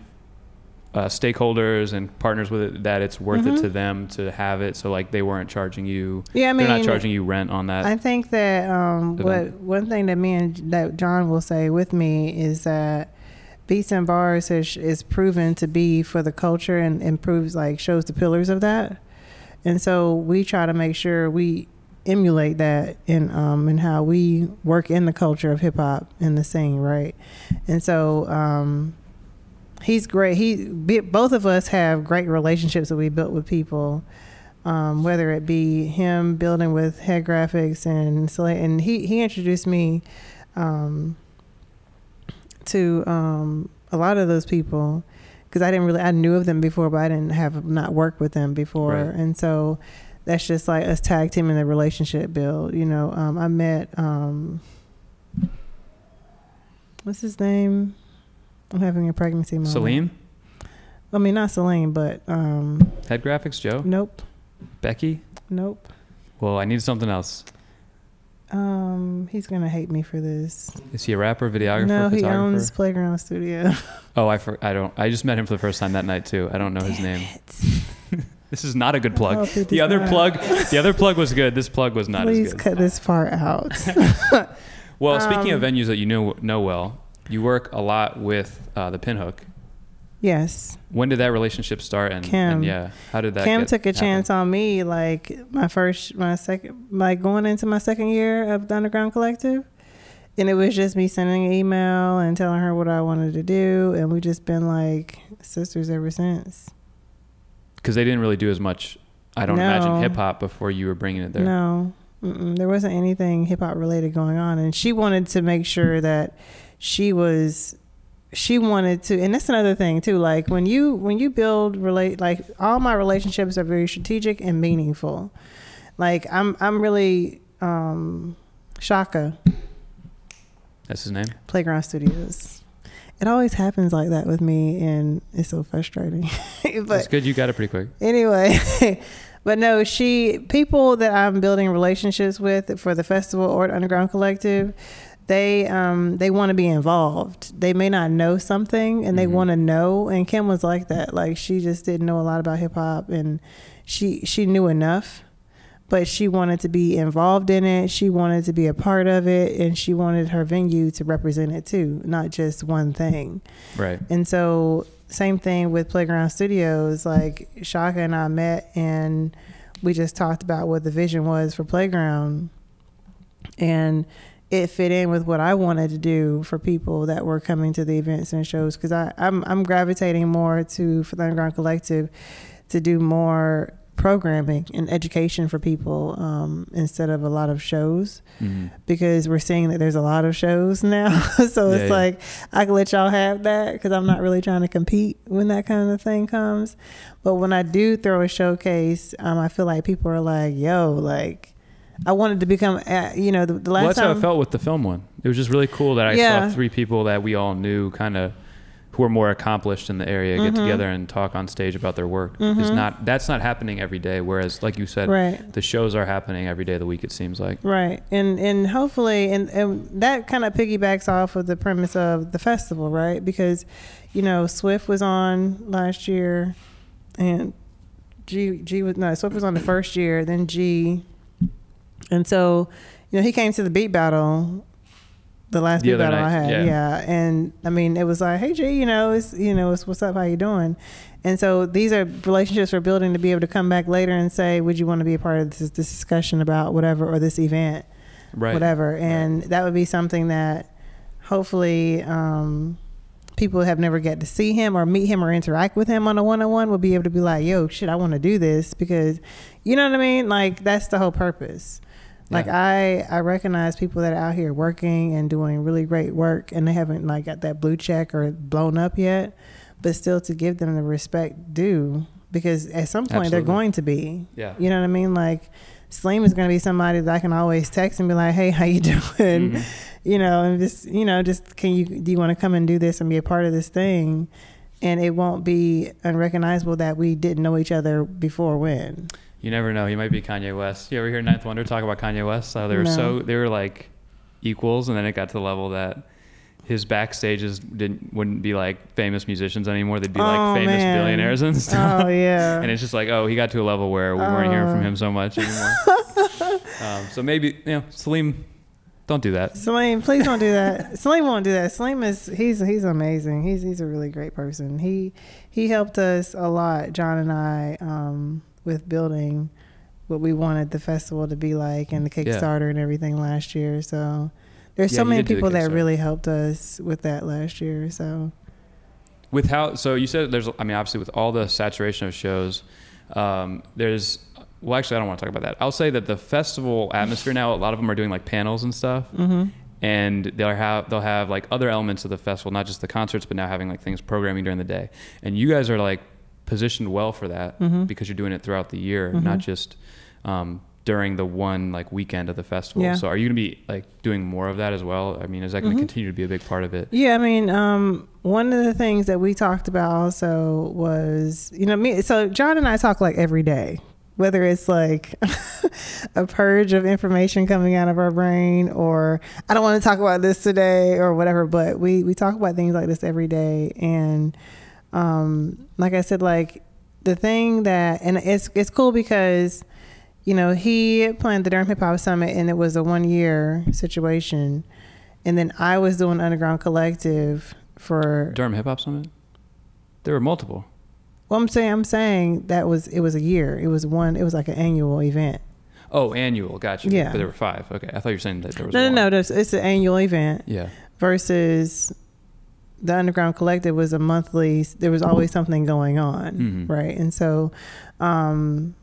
uh, stakeholders and partners with it that it's worth Mhm. it to them to have it. So like they weren't charging you. yeah, I mean, they're not charging you rent on that. I think that um, what one thing that me and that John will say with me is that Beats N Bars has, is proven to be for the culture and improves like shows the pillars of that, and so we try to make sure we emulate that in um in how we work in the culture of hip hop in the scene, right? And so um, he's great. He both of us have great relationships that we built with people um, whether it be him building with head graphics and so and he he introduced me um, to um, a lot of those people because I didn't really I knew of them before but I didn't have not worked with them before Right. and so that's just like us tag teaming the relationship build you know um, I met um, what's his name I'm having a pregnancy moment Salim, I mean not Celine but um, head graphics, Joe, nope Becky. nope Well, I need something else. Um, he's gonna hate me for this. Is he a rapper, videographer, no, he owns Playground Studio. [LAUGHS] Oh, I for, I don't. I just met him for the first time that night too. I don't know his name. [LAUGHS] This is not a good plug. The other not. plug, the other plug was good. This plug was not Please as good. Please cut this part out. [LAUGHS] Well, speaking of Um, venues that you know know well, you work a lot with uh, the Pinhook Yes. When did that relationship start? And, Kim. and yeah, how did that? Kim took a happen? chance on me, like my first, my second, like going into my second year of the Underground Collective. And it was just me sending an email and telling her what I wanted to do. And we've just been like sisters ever since. because they didn't really do as much. I don't No. imagine hip hop before you were bringing it there. No, Mm-mm. there wasn't anything hip hop related going on, and she wanted to make sure that she was. She wanted to, and that's another thing too. Like when you when you build relate, like all my relationships are very strategic and meaningful. Like I'm I'm really um, Shaka That's his name. Playground Studios. It always happens like that with me, and it's so frustrating. [LAUGHS] but That's good. You got it pretty quick. anyway [LAUGHS] but no she people that i'm building relationships with for the festival or the underground collective they um they want to be involved they may not know something and they Mhm. want to know and kim was like that like she just didn't know a lot about hip-hop and she she knew enough but she wanted to be involved in it she wanted to be a part of it and she wanted her venue to represent it too not just one thing Right. and so, same thing with Playground Studios. Like Shaka and I met, and we just talked about what the vision was for Playground, and it fit in with what I wanted to do for people that were coming to the events and shows. Because I'm I'm gravitating more to for the Underground Collective to do more programming and education for people um, instead of a lot of shows Mhm. because we're seeing that there's a lot of shows [LAUGHS] now. so Yeah, it's yeah. like I can let y'all have that because I'm not really trying to compete when that kind of thing comes. But when I do throw a showcase, um, I feel like people are like, "Yo, like." I wanted to become, uh, you know, the, the last Well, that's time. how it felt with the film one. It was just really cool that I Yeah. saw three people that we all knew, kind of, who are more accomplished in the area, Mm-hmm. get together and talk on stage about their work. It's not that's not happening every day. Whereas, like you said, Right. the shows are happening every day of the week. It seems like. Right, and and hopefully, and, and that kind of piggybacks off of the premise of the festival, right? Because, you know, Swift was on last year, and G G was no Swift was on the first year, then G, and so, you know, he came to the beat battle. The last The beat battle I had, yeah. yeah. and I mean, it was like, hey G, you know, it's you know, it's what's up, how you doing? And so these are relationships we're building to be able to come back later and say, would you want to be a part of this, this discussion about whatever or this event? Right. whatever. And that would be something that hopefully um, people have never get to see him or meet him or interact with him on a one on one will be able to be like, yo, shit, I want to do this because you know what I mean? Like that's the whole purpose. Like I, I recognize people that are out here working and doing really great work and they haven't like got that blue check or blown up yet, but still to give them the respect due because at some point they're going to be. Yeah. You know what I mean? Like Slim is going to be somebody that I can always text and be like, "Hey, how you [LAUGHS] doing?" Mhm. You know, and just you know, just can you do you want to come and do this and be a part of this thing? And it won't be unrecognizable that we didn't know each other before when. You never know. He might be Kanye West. You ever hear Ninth Wonder talk about Kanye West? How they were No. so they were like equals, and then it got to the level that his backstages didn't wouldn't be like famous musicians anymore. They'd be Oh, like famous man. billionaires and [LAUGHS] stuff. Oh yeah. and it's just like, oh, he got to a level where we weren't hearing from Oh. him so much anymore. [LAUGHS] um, so maybe you know, Salim, don't do that. Salim, please don't do that. [LAUGHS] Salim won't do that. Salim is he's he's amazing. He's he's a really great person. He he helped us a lot, John and I, um, with building what we wanted the festival to be like and the Kickstarter and everything last year. So there's Yeah, so many did do the people that really helped us with that last year. So with how so you said there's i mean obviously with all the saturation of shows um, there's well actually i don't want to talk about that i'll say that the festival atmosphere now a lot of them are doing like panels and stuff Mm-hmm. and they'll have they'll have like other elements of the festival not just the concerts but now having like things programming during the day and you guys are like positioned well for that Mm-hmm. because you're doing it throughout the year not just um, during the one like weekend of the festival Yeah. so are you gonna be like doing more of that as well i mean is that going to continue to be a big part of it Yeah, I mean, um, one of the things that we talked about also was, you know, me. So John and I talk like every day, whether it's like [LAUGHS] a purge of information coming out of our brain, or I don't want to talk about this today, or whatever. But we we talk about things like this every day, and um, like I said, like the thing that, and it's it's cool because. You know, he planned the Durham Hip Hop Summit and it was a one year situation. And then I was doing Underground Collective for durham hip-hop summit There were multiple. Well, I'm saying I'm saying that was it was a year. It was one. It was like an annual event. Oh, annual. Gotcha. Yeah. But there were five. Okay. I thought you were saying that there was No, one. no, no. there's- It's an annual event Yeah. versus the Underground Collective was a monthly. There was always something going on, Mhm. right? And so, um,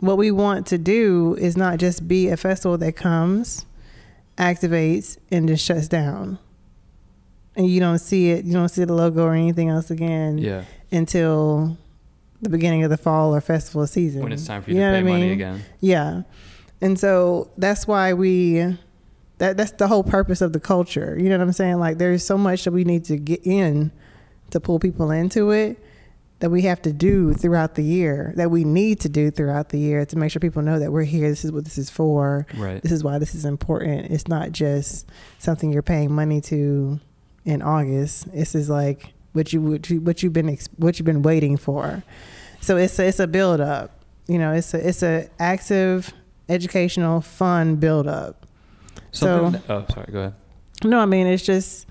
what we want to do is not just be a festival that comes, activates, and just shuts down. And you don't see it. You don't see the logo or anything else again Yeah. until the beginning of the fall or festival season. When it's time for you, know to pay I money mean? again. Yeah. And so that's why we that that's the whole purpose of the culture. You know what I'm saying? Like there's so much that we need to get in to pull people into it that we have to do throughout the year, that we need to do throughout the year to make sure people know that we're here. This is what this is for. Right. This is why this is important. It's not just something you're paying money to in August. This is like what you what you what you've been what you've been waiting for. So it's a, it's a build up. You know, it's a it's a active, educational, fun build up. Something So- oh, sorry. Go ahead. No, I mean it's just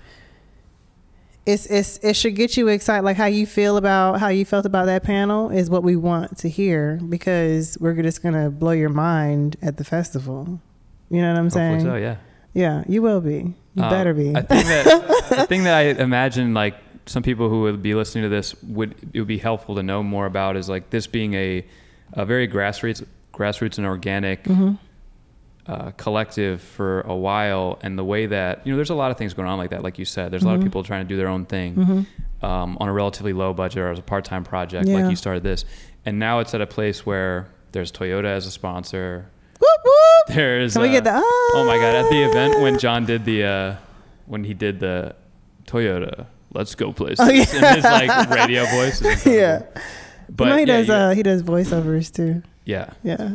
it's it's it should get you excited like how you feel about how you felt about that panel is what we want to hear because we're just going to blow your mind at the festival. You know what I'm Hopefully saying? so. Yeah. Yeah, you will be. You Um, better be. I think that the thing that I imagine like some people who would be listening to this would it would be helpful to know more about is like this being a a very grassroots grassroots and organic Mm-hmm. Uh, collective for a while, and the way that you know there's a lot of things going on like that. Like you said, there's a lot of Mhm. people trying to do their own thing mm-hmm. um, on a relatively low budget or as a part time project. Yeah. Like you started this, and now it's at a place where there's Toyota as a sponsor. Whoop whoop. There's Can we uh, get the ah? Oh my god! At the event when John did the uh, when he did the Toyota, let's go places Oh, yeah. in his like radio voice. [LAUGHS] Yeah. but no, he yeah, does. you- Uh, he does voiceovers too. yeah. Yeah.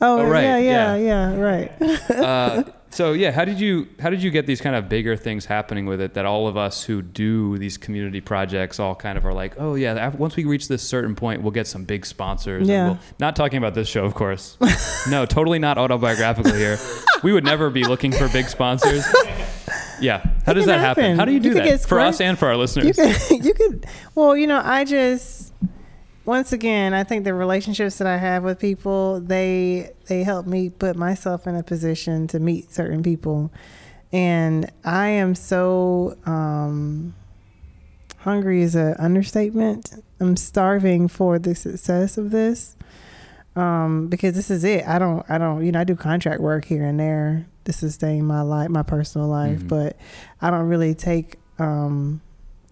Oh, Oh, right, yeah, yeah, yeah. yeah, right. [LAUGHS] Uh, so yeah, how did you how did you get these kind of bigger things happening with it that all of us who do these community projects all kind of are like, oh yeah, once we reach this certain point, we'll get some big sponsors. Yeah. we'll, not talking about this show, of course. [LAUGHS] no, totally not autobiographical here. We would never be looking for big sponsors. Yeah, how does that happen? happen. How do you do You that for us and for our listeners? you could, [LAUGHS] you could. Well, you know, I just once again, I think the relationships that I have with people they they help me put myself in a position to meet certain people, and I am so um, hungry is an understatement. I'm starving for the success of this. Um, because this is it. I don't, I don't, you know, I do contract work here and there to sustain my life, my personal life, Mhm. but I don't really take, um,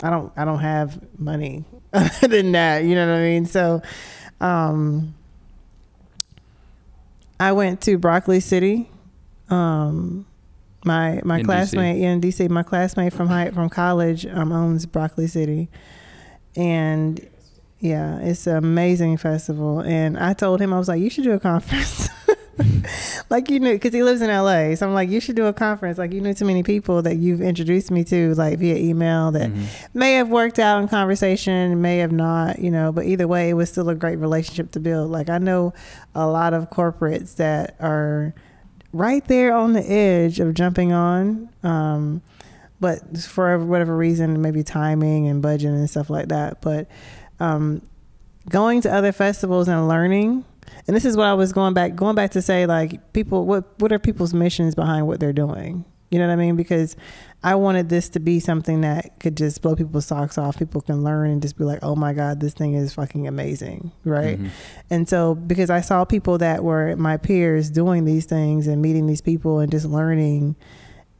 I don't, I don't have money [LAUGHS] other than that. You know what I mean? So, um, I went to Broccoli City. Um, my my In DC. classmate in DC, my classmate from high from college um, owns Broccoli City, and yeah, it's an amazing festival. And I told him I was like, you should do a conference. [LAUGHS] [LAUGHS] like you knew because he lives in LA, so I'm like, you should do a conference. Like you knew too many people that you've introduced me to, like via email that Mhm. may have worked out in conversation, may have not, you know, but either way, it was still a great relationship to build. Like I know a lot of corporates that are right there on the edge of jumping on, um, but for whatever reason, maybe timing and budget and stuff like that. But um, going to other festivals and learning. And this is what I was going back going back to say like people what what are people's missions behind what they're doing? You know what I mean? Because I wanted this to be something that could just blow people's socks off. People can learn and just be like, "Oh my god, this thing is fucking amazing." Right? Mhm. And so because I saw people that were my peers doing these things and meeting these people and just learning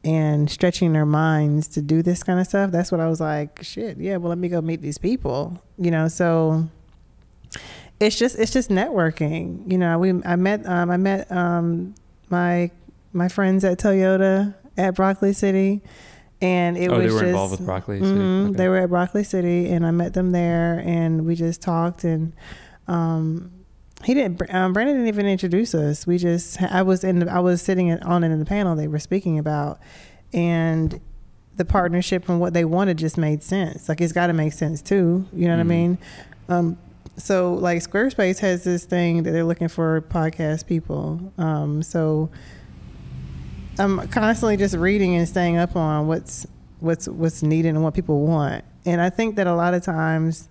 and stretching their minds to do this kind of stuff, that's what I was like, shit, yeah, well let me go meet these people. You know, so it's just it's just networking. You know, we I met um, I met um, my my friends at Toyota at Broccoli City, and it oh, was they were just involved with Broccoli. City. Mhm. Okay. They were at Broccoli City, and I met them there, and we just talked. And um, he didn't. Um, Brandon didn't even introduce us. We just. I was in. The, I was sitting on it in the panel they were speaking about, and the partnership and what they wanted just made sense. Like it's got to make sense too. You know what I Mhm. mean? Um, so like Squarespace has this thing that they're looking for podcast people. Um, so I'm constantly just reading and staying up on what's what's what's needed and what people want. and I think that a lot of times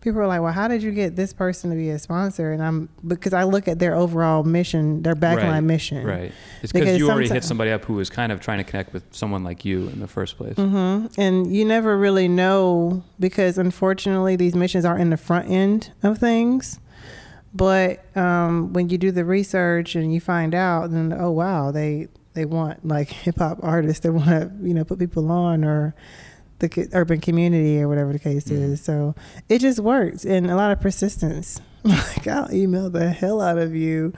people are like, "Well, how did you get this person to be a sponsor?" And I'm because I look at their overall mission, their backline Right, mission. Right. It's Because you already hit somebody up who was kind of trying to connect with someone like you in the first place. hmm And you never really know because unfortunately these missions aren't in the front end of things. But um, when you do the research and you find out, then oh wow, they they want like [LAUGHS] hip hop artists. They want to you know put people on or the urban community or whatever the case Mhm. is. So it just works and a lot of persistence. [LAUGHS] like I'll email the hell out of you.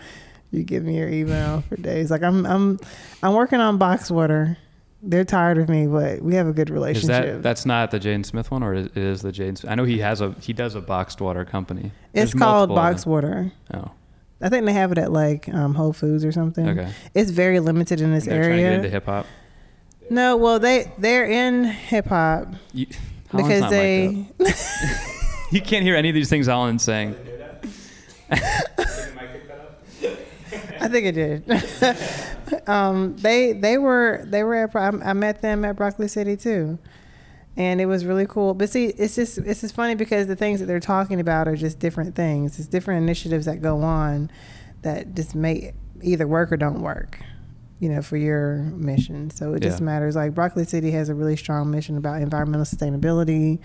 You give me your email for days. Like I'm I'm I'm working on box water. They're tired of me, but we have a good Is relationship. that that's not the Jaden Smith one, or is it is the? Smith? I know he has a he does a boxed water company. it's There's called box water. Oh, I think they have it at like um, Whole Foods or something. okay. It's very limited in this They're trying to get area. into hip hop. No, well they they're in hip hop [LAUGHS] because they mic'd [LAUGHS] you can't hear any of these things Holland's saying. I think it did. [LAUGHS] um, they they were they were at I met them at Broccoli City too, and it was really cool. But see, it's just it's just funny because the things that they're talking about are just different things. It's different initiatives that go on that just may either work or don't work. You know, for your mission. So it just Yeah. matters. Like Broccoli City has a really strong mission about environmental sustainability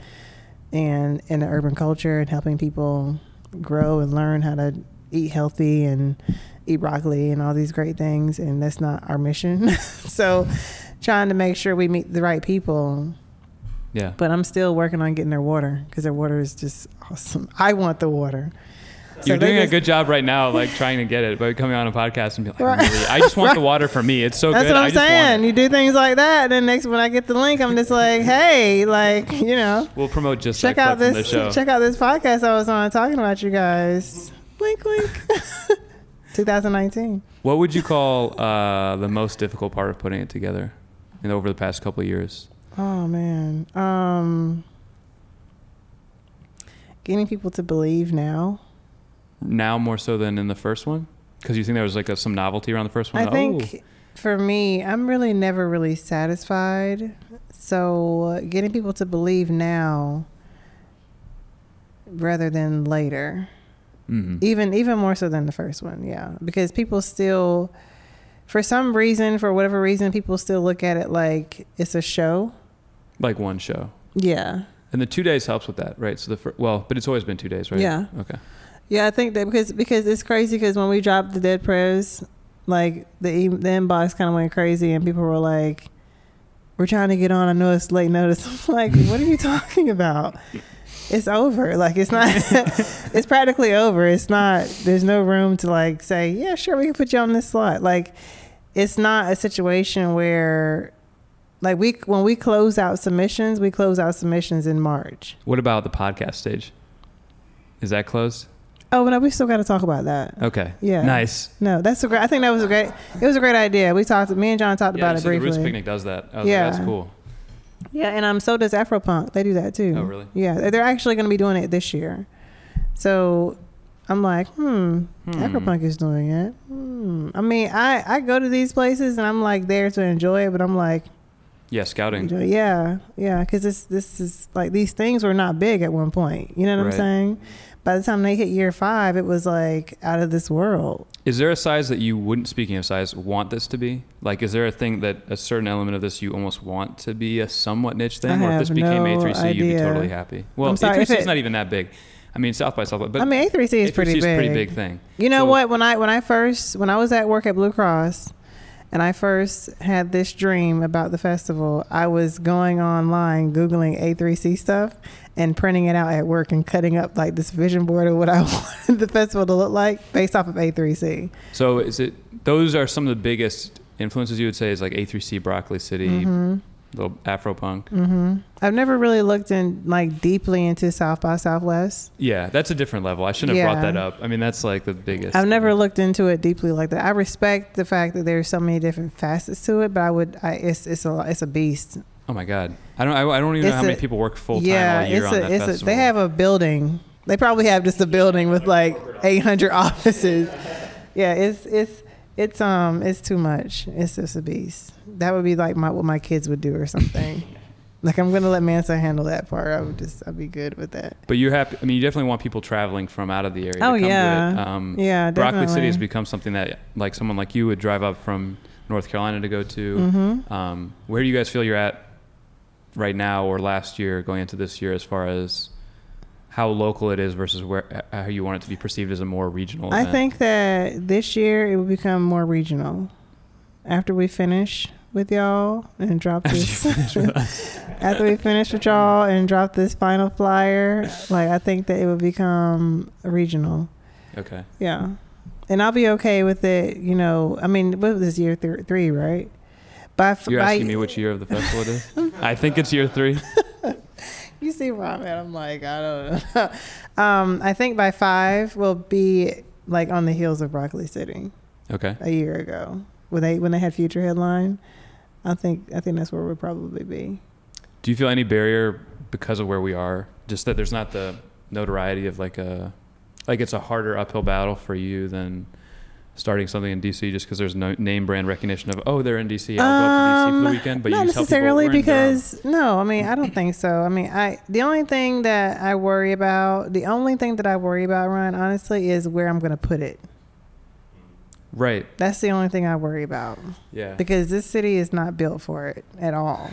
and in the urban culture and helping people grow and learn how to eat healthy and eat broccoli and all these great things and that's not our mission [LAUGHS] so trying to make sure we meet the right people Yeah. but i'm still working on getting their water because their water is just awesome i want the water You're doing a good job right now, like trying to get it, but coming on a podcast and be like, Right. I, really, I just want the [LAUGHS] water for me. It's so that's good. That's what i'm saying you do things like that and then next when i get the link i'm just like hey like you know We'll promote just check out this the show. [LAUGHS] check out this podcast i was on talking about you guys wink wink [LAUGHS] 2019 What would you call uh, the most difficult part of putting it together? And over the past couple of years, Oh man. Um getting people to believe now. Now more so than in the first one, because you think there was like a, some novelty around the first one. I think Oh, for me, I'm really never really satisfied. So getting people to believe now rather than later. mhm. Even even more so than the first one, yeah. Because people still for some reason, for whatever reason, people still look at it like it's a show. like one show. Yeah. And the two days helps with that, right? So the fir- well, but it's always been two days, right? Yeah. Okay. Yeah, I think that because because it's crazy because when we dropped the Dead Prez, like the the inbox kind of went crazy and people were like, "We're trying to get on. I know it's late notice." [LAUGHS] I'm like, "What are you talking about? It's over. Like it's not. [LAUGHS] it's practically over. It's not. There's no room to like say, yeah, sure, we can put you on this slot. Like it's not a situation where." Like we when we close out submissions, we close out submissions in March. What about the podcast stage? Is that closed? Oh no, we still got to talk about that. Okay. Yeah. Nice. No, that's a great. I think that was a great. It was a great idea. We talked. Me and John talked Yeah, about it said the Roots. Picnic does that. Yeah. like, that's cool. Yeah, and um, so does Afropunk. They do that too. Oh, really? Yeah, they're actually going to be doing it this year. So I'm like, hmm, Hmm. Afropunk is doing it. Hmm. I mean, I I go to these places and I'm like there to enjoy it, but I'm like, Yeah, scouting. yeah, yeah, because this this is like these things were not big at one point. You know what Right. I'm saying? By the time they hit year five, it was like out of this world. Is there a size that you wouldn't, speaking of size, want this to be? Like, is there a thing that a certain element of this you almost want to be a somewhat niche thing? I or if this became no A3C, you'd be totally happy. Well, sorry, A3C if is not even that big. I mean, South by Southwest, but I mean, A3C is A3C pretty is big. a pretty big thing. You know So- what? When I when I first when I was at work at Blue Cross, and I first had this dream about the festival, I was going online googling A3C stuff and printing it out at work and cutting up like this vision board of what I [LAUGHS] wanted the festival to look like based off of A3C. So is it? Those are some of the biggest influences you would say is like A3C, Broccoli City, Mm-hmm. Little Afro punk. Mm-hmm. I've never really looked in like deeply into South by Southwest. Yeah, that's a different level. I shouldn't have brought that up. I mean, that's like the biggest. I've never looked into it deeply like that. I respect the fact that there's so many different facets to it, but I would, I, it's it's a it's a beast. Oh my god, I don't. I, I don't even know It's how many people work full time yeah, all year it's on a, that it's festival. a, they have a building. They probably have just a building with like 800 [LAUGHS] offices. Yeah, it's it's it's um it's too much. It's just a beast. That would be like my what my kids would do or something. [LAUGHS] Like I'm gonna let Mansa handle that part. I would just I'd be good with that. But you're happy. I mean, you definitely want people traveling from out of the area. Oh, to come yeah. To it. Um, Yeah, Broccoli City has become something that, like, someone like you would drive up from North Carolina to go to. Mm-hmm. Um, where do you guys feel you're at right now, or last year, going into this year, as far as how local it is versus where how you want it to be perceived as a more regional? I think that this year it will become more regional. After we finish with y'all and drop this, [LAUGHS] after we finish with y'all and drop this final flyer, like I think that it will become regional. Okay. Yeah, and I'll be okay with it. You know, I mean, what was this year th- three, right? By f- You're by- asking me which year of the festival it is? [LAUGHS] I think it's year three. [LAUGHS] You see where I'm at. I'm like, I don't know. [LAUGHS] um, I think by five we'll be like on the heels of Broccoli City Okay. a year ago when they when they had Future headline. I think I think that's where we'll probably be. Do you feel any barrier because of where we are? Just that there's not the notoriety of like a, like it's a harder uphill battle for you than starting something in DC just because there's no name brand recognition of oh they're in DC I'll go up to DC for the Um, weekend but not you necessarily "We're in because no, I mean I don't think so. I mean I the only thing that I worry about, the only thing that I worry about, Ryan, honestly, is where I'm going to put it. right That's the only thing I worry about. yeah because this city is not built for it at all.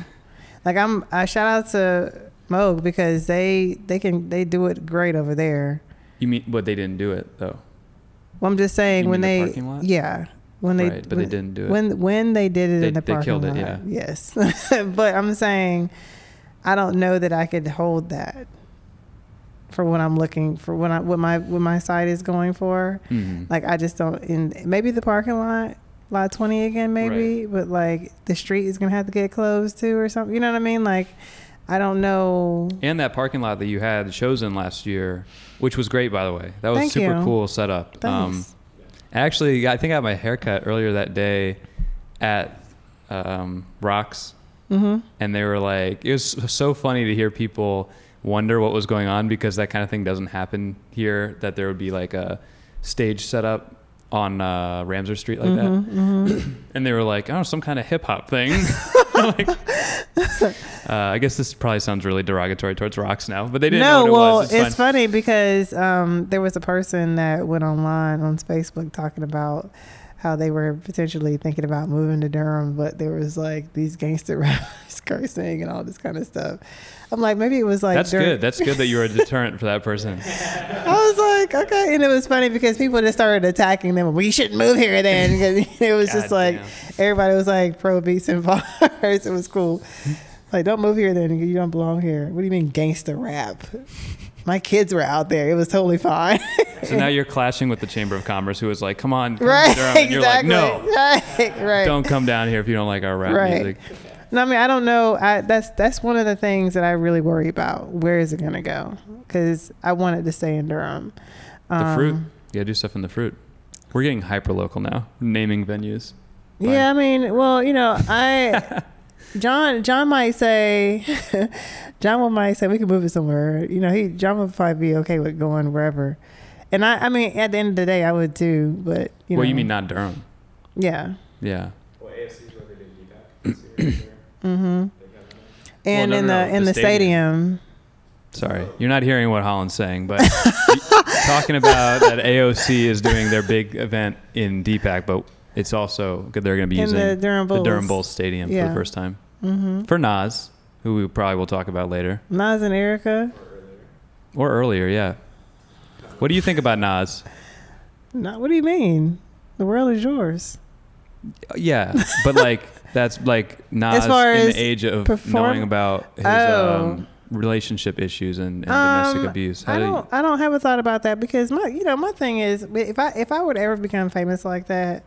Like I'm, I shout out to Moog because they they can they do it great over there. you mean but they didn't do it though Well, I'm just saying You when mean the they parking lot? yeah when they right but they when- didn't do it when when they did it They- in the they parking killed it, lot. yeah. Yes, [LAUGHS] but I'm saying I don't know that I could hold that for what I'm looking for what I what my what my site is going for. Mhm. Like I just don't. In maybe the parking lot, lot twenty again, maybe. But like the street is gonna have to get closed too, or something. You know what I mean? Like I don't know. and that parking lot that you had shows in last year which was great by the way that was Thank super you. cool setup Thanks. Actually, I think I had my haircut earlier that day at um, Rocks, hmm and they were like, it was so funny to hear people wonder what was going on because that kind of thing doesn't happen here. That there would be like a stage set up on uh, Ramsey Street like Mm-hmm, that, [CLEARS THROAT] and they were like, oh, some kind of hip hop thing. [LAUGHS] [LAUGHS] like, uh, I guess this probably sounds really derogatory towards Rocks now, but they didn't No, know what well, it was. It's, it's funny because um, there was a person that went online on Facebook talking about how they were potentially thinking about moving to Durham, but there was like these gangster [LAUGHS] rappers cursing and all this kind of stuff. I'm like, maybe it was like That's during- good. That's good that you were a deterrent for that person. [LAUGHS] I was like, okay, and it was funny because people just started attacking them. We shouldn't move here then. [LAUGHS] 'Cause it was just like damn. everybody was like pro beats and bars. It was cool. Like, don't move here then. You don't belong here. What do you mean gangster rap? My kids were out there. It was totally fine. So now you're [LAUGHS] clashing with the Chamber of Commerce, who is like, "Come on, come right? Durham," and you're exactly. like, "No, [LAUGHS] Right. Right. don't come down here if you don't like our rap Right. music." No, I mean I don't know. I that's that's one of the things that I really worry about. Where is it gonna go? Because I wanted to stay in Durham. The um, fruit, yeah, do stuff in the fruit. We're getting hyper local now, naming venues. Yeah, I mean, well, you know, I [LAUGHS] John John might say [LAUGHS] John will might say we can move it somewhere. You know, he John would probably be okay with going wherever. And I I mean at the end of the day I would too, but you know well, you mean not Durham? Yeah. Yeah. Well, AOC's where they did DPAC. Mm-hmm. And no, in no, the no, in the the, stadium. Sorry, you're not hearing what Holland's saying, but [LAUGHS] talking about that AOC is doing their big event in DPAC, but it's also good they're going to be In using the Durham the Durham Bulls. Bulls Stadium for the first time Mm-hmm. for Nas, who we probably will talk about later Nas and Erykah. or earlier. Yeah. What do you think about Nas? Not what do you mean? The world is yours. Yeah, but like that's like [LAUGHS] Nas As far in as the age of perform- knowing about his Oh. um, relationship issues and, and domestic Um, abuse. How I do don't, I don't have a thought about that because my, you know, my thing is if I if I would ever become famous like that,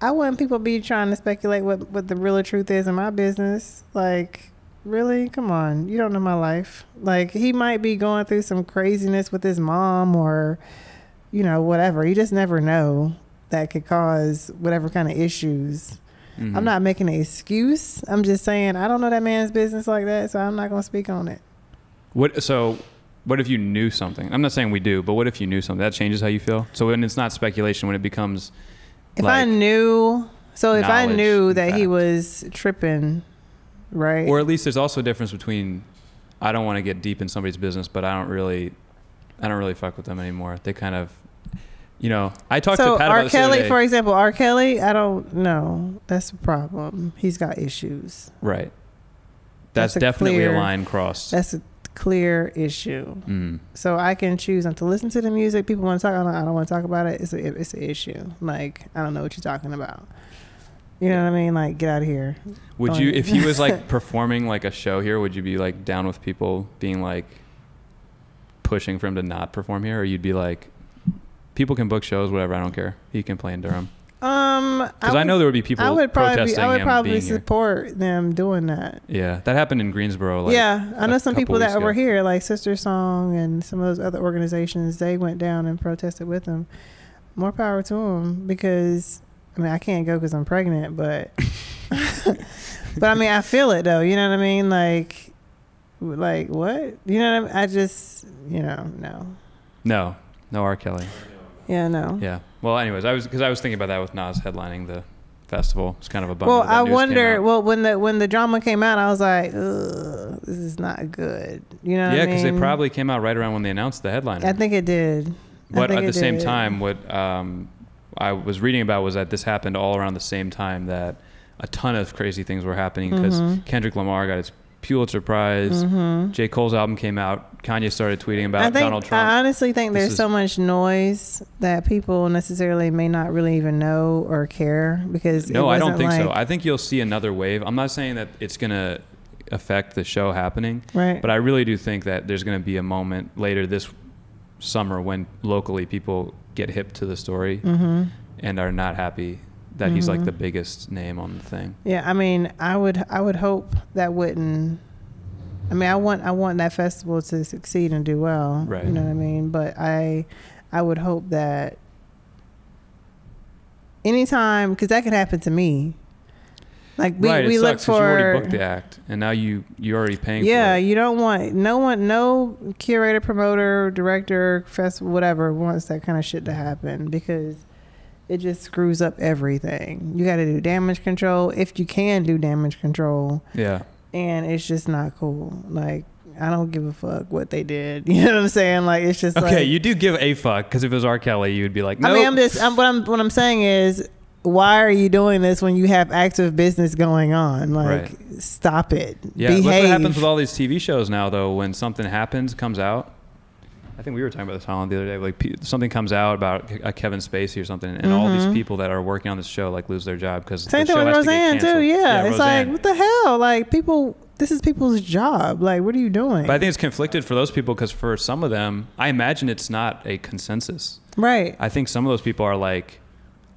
I wouldn't people be trying to speculate what what the real truth is in my business. Like, really, come on, you don't know my life. Like, he might be going through some craziness with his mom or, you know, whatever. You just never know that could cause whatever kind of issues. Mhm. I'm not making an excuse. I'm just saying I don't know that man's business like that, so I'm not gonna speak on it. What so? What if you knew something? I'm not saying we do, but what if you knew something that changes how you feel? So when it's not speculation, when it becomes If I knew, so if I knew that he was tripping, right? Or at least there's also a difference between I don't want to get deep in somebody's business, but I don't really, I don't really fuck with them anymore. They kind of, you know, I talked so to Pat R. about Kelly, for example, R. Kelly, I don't know. That's a problem. He's got issues. right. That's, That's a definitely clear- a line crossed. That's a clear issue. Mm. So I can choose not to listen to the music. People want to talk. I don't, I don't want to talk about it. It's a, it's an issue. Like I don't know what you're talking about. You know what I mean? Like get out of here. Would Don't- you, if he was like [LAUGHS] performing like a show here, would you be like down with people being like pushing for him to not perform here, or you'd be like, people can book shows, whatever, I don't care. He can play in Durham. Um, Because I, would- know there would be people I would probably, be, I would probably being here. support them doing that. Yeah, that happened in Greensboro. Like, yeah, I know some people that weeks were here, like Sister Song and some of those other organizations. They went down and protested with them. More power to them because I mean I can't go because I'm pregnant, but [LAUGHS] but I mean I feel it though. You know what I mean? Like like what? You know what I mean? I just you know no. No, no R. Kelly. Yeah, no. Yeah. Well, anyways, I was because I was thinking about that with Nas headlining the festival. It's kind of a bummer. Well, I wonder. Well, when the when the drama came out, I was like, Ugh, "This is not good." You know? what yeah, I because mean? they probably came out right around when they announced the headliner. I think it did. But at the same did. time, what um, I was reading about was that this happened all around the same time that a ton of crazy things were happening because Mhm. Kendrick Lamar got his Pulitzer Prize. Mhm. J. Cole's album came out. Kanye started tweeting about I think Donald Trump. I honestly think This there's is- so much noise that people necessarily may not really even know or care because no, I don't think so. I think you'll see another wave. I'm not saying that it's going to affect the show happening, right. but I really do think that there's going to be a moment later this summer when locally people get hip to the story hmm and are not happy that he's like the mm-hmm. biggest name on the thing. Yeah, I mean, I would I would hope that wouldn't. I mean, I want I want that festival to succeed and do well. Right. You know what I mean? But I I would hope that anytime because that could happen to me. Like we right, we it look sucks 'cause you already booked the act, and now you you're already paying. yeah, for you don't want no one, no curator, promoter, director, festival, whatever wants that kind of shit to happen because it just screws up everything. You got to do damage control if you can do damage control, yeah. and it's just not cool. Like I don't give a fuck what they did. [LAUGHS] You know what I'm saying? Like it's just Okay, like, you do give a fuck because if it was R. Kelly, you'd be like, no. I mean, I'm just I'm, what I'm what I'm saying is. Why are you doing this when you have active business going on? Like, Right. stop it. yeah, Behave. look what happens with all these TV shows now, though. When something happens, comes out. I think we were talking about this Holland the other day. Like something comes out about a Kevin Spacey or something, and all these Mhm. people that are working on this show like lose their job because Same the thing show with has to Roseanne too. canceled. Yeah, it's Roseanne. like what the hell? Like people, this is people's job. Like, what are you doing? But I think it's conflicted for those people because for some of them, I imagine it's not a consensus. right. I think some of those people are like,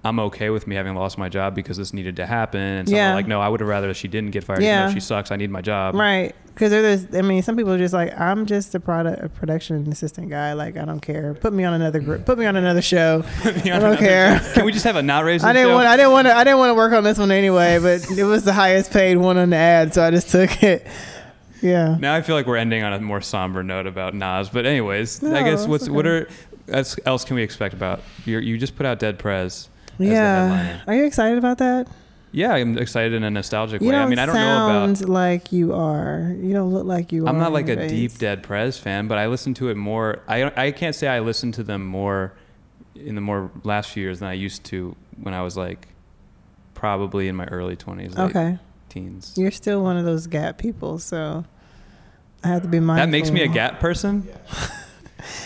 I'm okay with me having lost my job because this needed to happen. And some Yeah. like, no, I would have rather she didn't get fired. Yeah. she sucks. I need my job. Right. Because there's, I mean, some people are just like, I'm just a product, a production assistant guy. Like, I don't care. Put me on another group. Put me on another show. [LAUGHS] I don't care. Can we just have a not raising [LAUGHS] I didn't show? want. I didn't want to. I didn't want to work on this one anyway. But it was the highest paid one on the ad, so I just took it. Yeah. now I feel like we're ending on a more somber note about Nas. But anyways, I guess what's what are else else can we expect about you? You just put out Dead Prez. As the Yeah. Are you excited about that? Yeah, I'm excited in a nostalgic You way. I mean, I don't know about. sound like you are. You don't look like you are. I'm not like a face. deep Dead Prez fan, but I listen to it more. I I can't say I listen to them more in the more last few years than I used to when I was like probably in my early 20s, Okay. teens. You're still one of those gap people, so I have to be mindful. That makes me a gap person. [LAUGHS]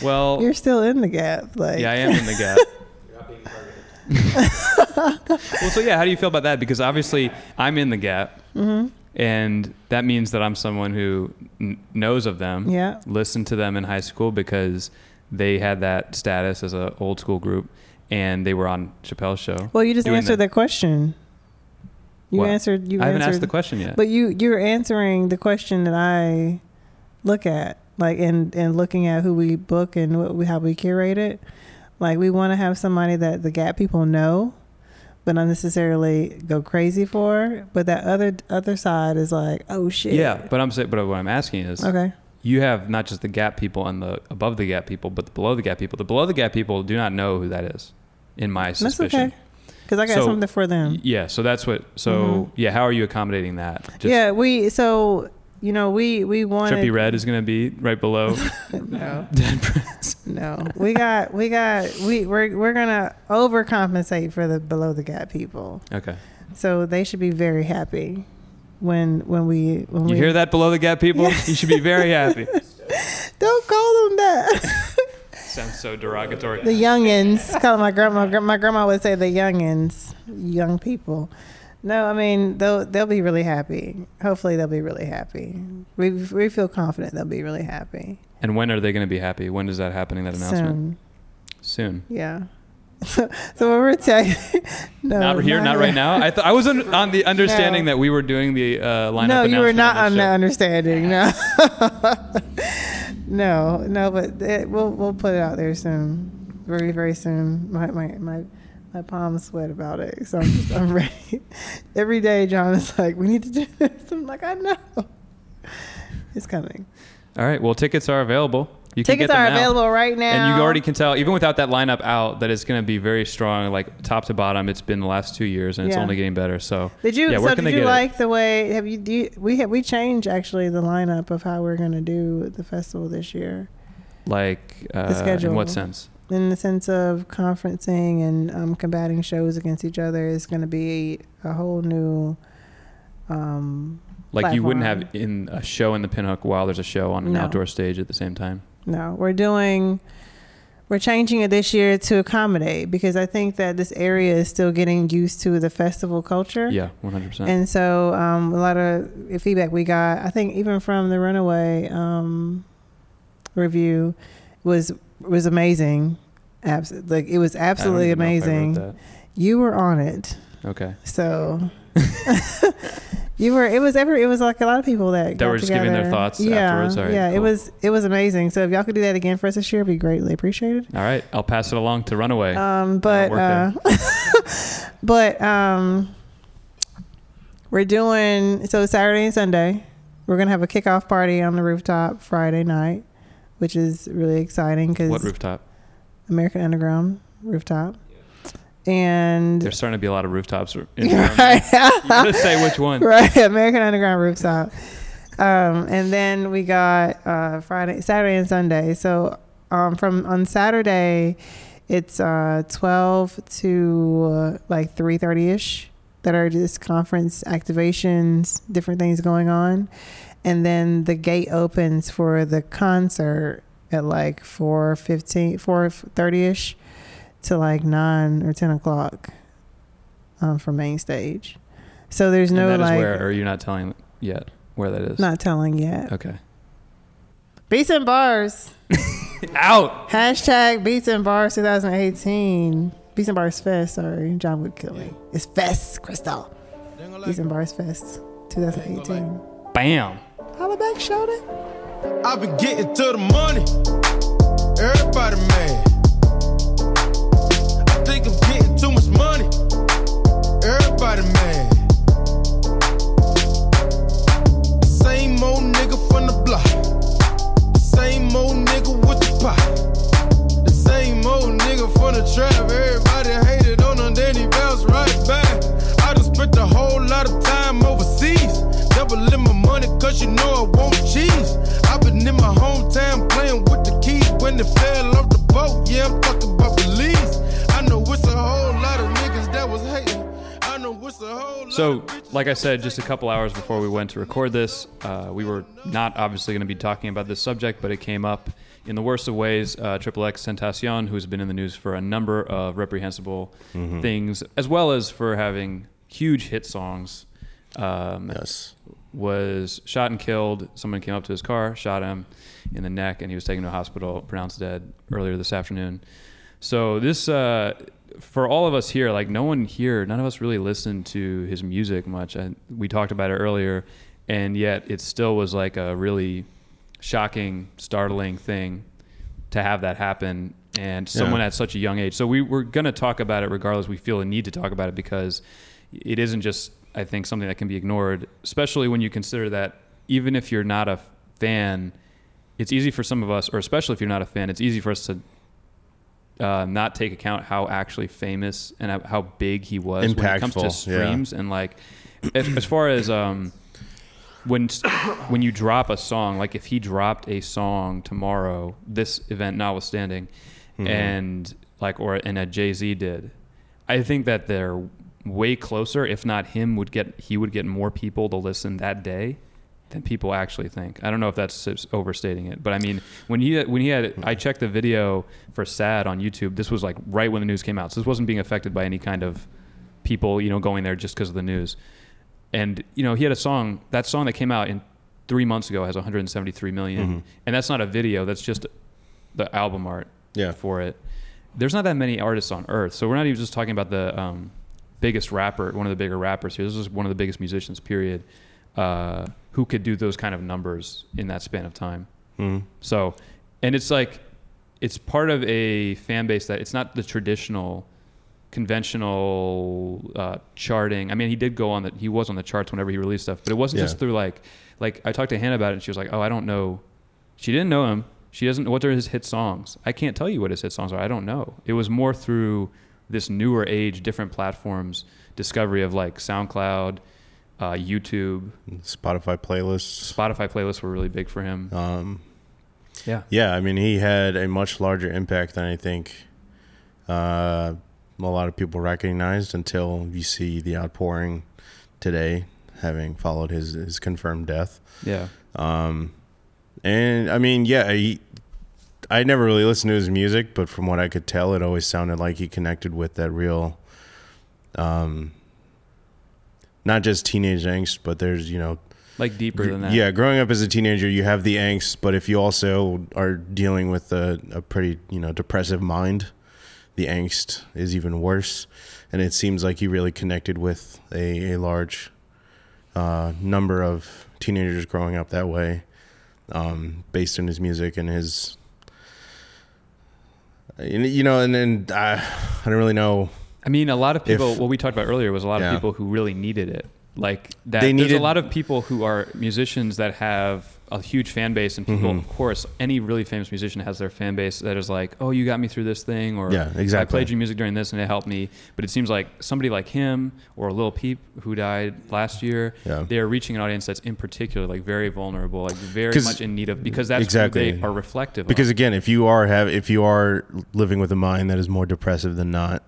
Well, You're still in the gap, like yeah, I am in the gap. [LAUGHS] [LAUGHS] well, so yeah, how do you feel about that? Because obviously, I'm in the gap, hmm and that means that I'm someone who n- knows of them, Yeah. listened to them in high school because they had that status as an old school group, and they were on Chappelle's show. Well, you just answered that. that question. You What? answered. You I haven't answered, asked the question yet. But you you're answering the question that I look at, like and and looking at who we book and what we how we curate it. Like we want to have somebody that the Gap people know, but not necessarily go crazy for. But that other other side is like, oh shit. yeah, but I'm saying, but what I'm asking is, Okay. you have not just the gap people and the above the gap people, but the below the gap people. The below the gap people do not know who that is, in my That's suspicion. okay. because I got So, something for them. Yeah, so that's what. So yeah, how are you accommodating that? Just Mm-hmm. yeah, we so you know we we want Trippie Redd is going to be right below [LAUGHS] no [LAUGHS] Dead no we got we got we we're we're gonna overcompensate for the below the gap people, Okay, so they should be very happy when when we when you we hear that below the gap, people? You should be very happy. [LAUGHS] Don't call them that. Sounds so derogatory. the youngins. Call my grandma. My grandma would say the youngins, young people. No, I mean they'll they'll be really happy. Hopefully they'll be really happy. We we feel confident they'll be really happy And when are they going to be happy? When is that happening? That announcement soon. soon. Yeah. So, [LAUGHS] so what we're telling, [LAUGHS] no, not here, not right now. I thought I was on, on the [LAUGHS] understanding No. that we were doing the uh, lineup. No, you were not on on the understanding. No, no, no. But it, we'll we'll put it out there soon, very very soon. My my my. My palms sweat about it, so I'm just I'm [LAUGHS] ready. Every day, John is like, "We need to do this." I'm like, "I know, it's coming." All right. Well, tickets are available. You can Tickets get are now. available right now, And you already can tell, even without that lineup out, that it's going to be very strong, like top to bottom. It's been the last two years, and it's only getting better. So, Did you? Yeah, so did you get it? like the way? Have you? Do you, we have we changed actually the lineup of how we're going to do the festival this year, like, uh, in schedule. what sense? In the sense of conferencing and um, combating shows against each other. Is going to be a whole new. Um, Like you wouldn't have in a show in the Pinhook while there's a show on an No. outdoor stage at the same time. no, we're doing. We're changing it this year to accommodate because I think that this area is still getting used to the festival culture. Yeah, 100%. And so um, a lot of feedback we got, I think even from the Runaway um, review, was was amazing. Abs- like it was absolutely even know if I wrote amazing. You were on it. Okay. so [LAUGHS] you were. It was every. It was like a lot of people that That were just giving their thoughts Yeah, afterwards? All right, yeah. It was it was amazing. So if y'all could do that again for us this year, it'd be greatly appreciated. All right. I'll pass it along to Runaway. Um, but uh, [LAUGHS] but um, we're doing so Saturday and Sunday. We're gonna have a kickoff party on the rooftop Friday night, which is really exciting because what rooftop? American Underground rooftop, and There's starting to be a lot of rooftops. In [LAUGHS] right, you gotta say which one. [LAUGHS] right, American Underground rooftop. Um, and then we got uh, Friday, Saturday, and Sunday. So um, from on Saturday, it's uh, twelve to uh, like three thirty ish that are just conference activations, different things going on, and then the gate opens for the concert at like 4.15 4.30 ish to like 9 or 10 o'clock um, for main stage. So there's And no that is like where, or you're not telling yet where that is? not telling yet. Okay. beats and bars. [LAUGHS] Out. hashtag beats and bars 2018 beats and bars fest sorry. John would kill me it's fest crystal. Beats and bars fest 2018 Bam. Holla back shout it I've been getting to the money. Everybody mad. I think I'm getting too much money. Everybody mad. Same old nigga from the block. Same old nigga with the pot. The same old nigga from the trap. Everybody cause you know I want cheese. I've been in my hometown playing with the keys when it fell off the boat. Yeah, I'm talking about Belize. I know it's a whole lot of niggas that was hating. I know it's a whole So, like I said, just a couple hours before we went to record this, uh, we were not obviously going to be talking about this subject, but it came up in the worst of ways. Uh, Triple X Tentacion, who's been in the news for a number of reprehensible things, as well as for having huge hit songs, um, Yes. Was shot and killed. Someone came up to his car, shot him in the neck, and he was taken to a hospital, pronounced dead earlier this afternoon. So this, uh, for all of us here, like no one here, none of us really listened to his music much. I, we talked about it earlier, and yet it still was like a really shocking, startling thing to have that happen, and someone at such a young age. So we we're gonna talk about it regardless. We feel a need to talk about it because it isn't just I think something that can be ignored, especially when you consider that even if you're not a fan, it's easy for some of us, or especially if you're not a fan, it's easy for us to uh, not take account how actually famous and how- big he was when it comes to Impactful, yeah. streams and like as, as far as um when when you drop a song like if he dropped a song tomorrow this event notwithstanding Mm-hmm. and like or and a Jay-Z did I think that they're way closer if not him would get he would get more people to listen that day than people actually think. I don't know if that's overstating it, but I mean, when he when he had, I checked the video for "Sad" on YouTube. This was like right when the news came out, so this wasn't being affected by any kind of people, you know, going there just because of the news. And you know, he had a song. That song that came out in three months ago has 173 million, and that's not a video. That's just the album art Yeah. for it. There's not that many artists on earth, so we're not even just talking about the um, biggest rapper, one of the bigger rappers here. This is one of the biggest musicians, period, uh, who could do those kind of numbers in that span of time. Mhm. So, and it's like, it's part of a fan base that it's not the traditional, conventional uh, charting. I mean, he did go on that. he was on the charts whenever he released stuff, but it wasn't Yeah. just through like, like I talked to Hannah about it, and she was like, "Oh, I don't know." She didn't know him. She doesn't. What are his hit songs? I can't tell you what his hit songs are. I don't know. It was more through this newer age, different platforms, discovery of like SoundCloud, uh, YouTube, Spotify playlists. Spotify playlists were really big for him. Um, Yeah. yeah, I mean, he had a much larger impact than I think uh, a lot of people recognized until you see the outpouring today, having followed his, his confirmed death. Yeah. Um, and I mean, yeah, he, I never really listened to his music, but from what I could tell, it always sounded like he connected with that real, um, not just teenage angst, but there's you know, Like deeper than that. yeah, growing up as a teenager, you have the angst, but if you also are dealing with a, a pretty you know depressive mind, the angst is even worse. And it seems like he really connected with a, a large uh, number of teenagers growing up that way, um, based on his music and his. You know, and then I, I don't really know. I mean, a lot of people. If- what we talked about earlier was a lot Yeah. of people who really needed it. Like that. They there's a lot of people who are musicians that have a huge fan base, and people, Mhm. of course, any really famous musician has their fan base that is like, "Oh, you got me through this thing," or Yeah, I played your music during this and it helped me." But it seems like somebody like him or Lil Peep, who died last year, Yeah. they're reaching an audience that's in particular like very vulnerable, like very much in need of because that's Exactly. who they are reflective. Because of. again, if you are have if you are living with a mind that is more depressive than not,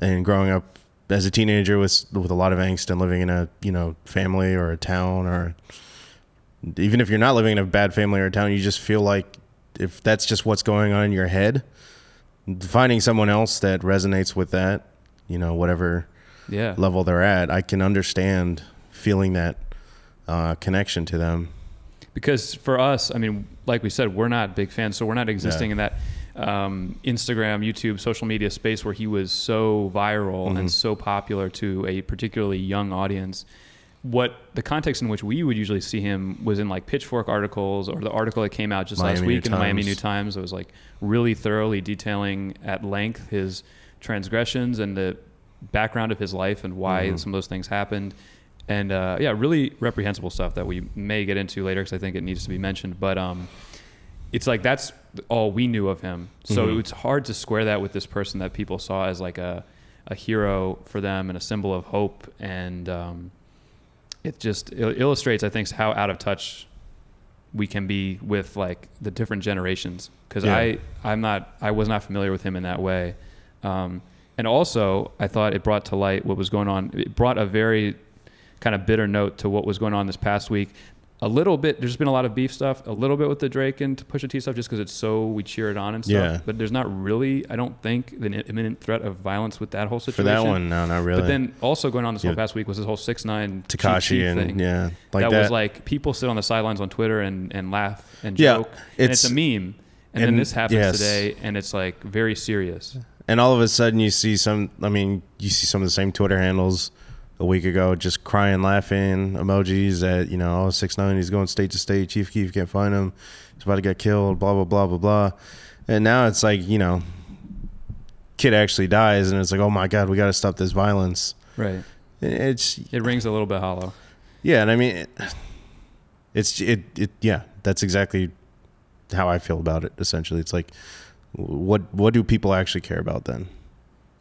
and growing up as a teenager with with a lot of angst and living in a you know family or a town or even if you're not living in a bad family or a town, you just feel like if that's just what's going on in your head, finding someone else that resonates with that, you know, whatever yeah, level they're at, I can understand feeling that uh, connection to them. because for us, I mean, like we said, we're not big fans, so we're not existing Yeah. in that um, Instagram, YouTube, social media space where he was so viral Mm-hmm. and so popular to a particularly young audience. What the context in which we would usually see him was in like Pitchfork articles or the article that came out just last Miami New week in the Miami New Times. It was like really thoroughly detailing at length his transgressions and the background of his life and why Mm-hmm. some of those things happened. And uh, yeah, really reprehensible stuff that we may get into later because I think it needs to be mentioned. But um, it's like that's all we knew of him. So Mhm. it's hard to square that with this person that people saw as like a, a hero for them and a symbol of hope. And um, it just il- illustrates, I think, how out of touch we can be with like the different generations. Because Yeah. I, I'm not, I was not familiar with him in that way. Um, and also, I thought it brought to light what was going on. It brought a very kind of bitter note to what was going on this past week. A little bit, there's been a lot of beef stuff, a little bit with the Drake and Pusha T stuff, just because it's so we cheer it on and stuff. Yeah. But there's not really, I don't think, an imminent threat of violence with that whole situation. For that one, no, not really. But then also going on this whole past week was this whole six nine Tekashi and thing. yeah, like that, that, was like people sit on the sidelines on Twitter and, and laugh and Yeah, joke. and it's it's- a meme. And, then this happens yes. today and it's like very serious. and all of a sudden you see some. I mean, you see some of the same Twitter handles a week ago, just crying, laughing emojis at you know, oh six nine, he's going state to state. Chief Keef can't find him. He's about to get killed. Blah blah blah blah blah. And now it's like you know, kid actually dies, and it's like, oh my god, we got to stop this violence. Right. It's It rings a little bit hollow. Yeah, and I mean, it, it's it, it. Yeah, that's exactly how I feel about it. Essentially, it's like what what do people actually care about then?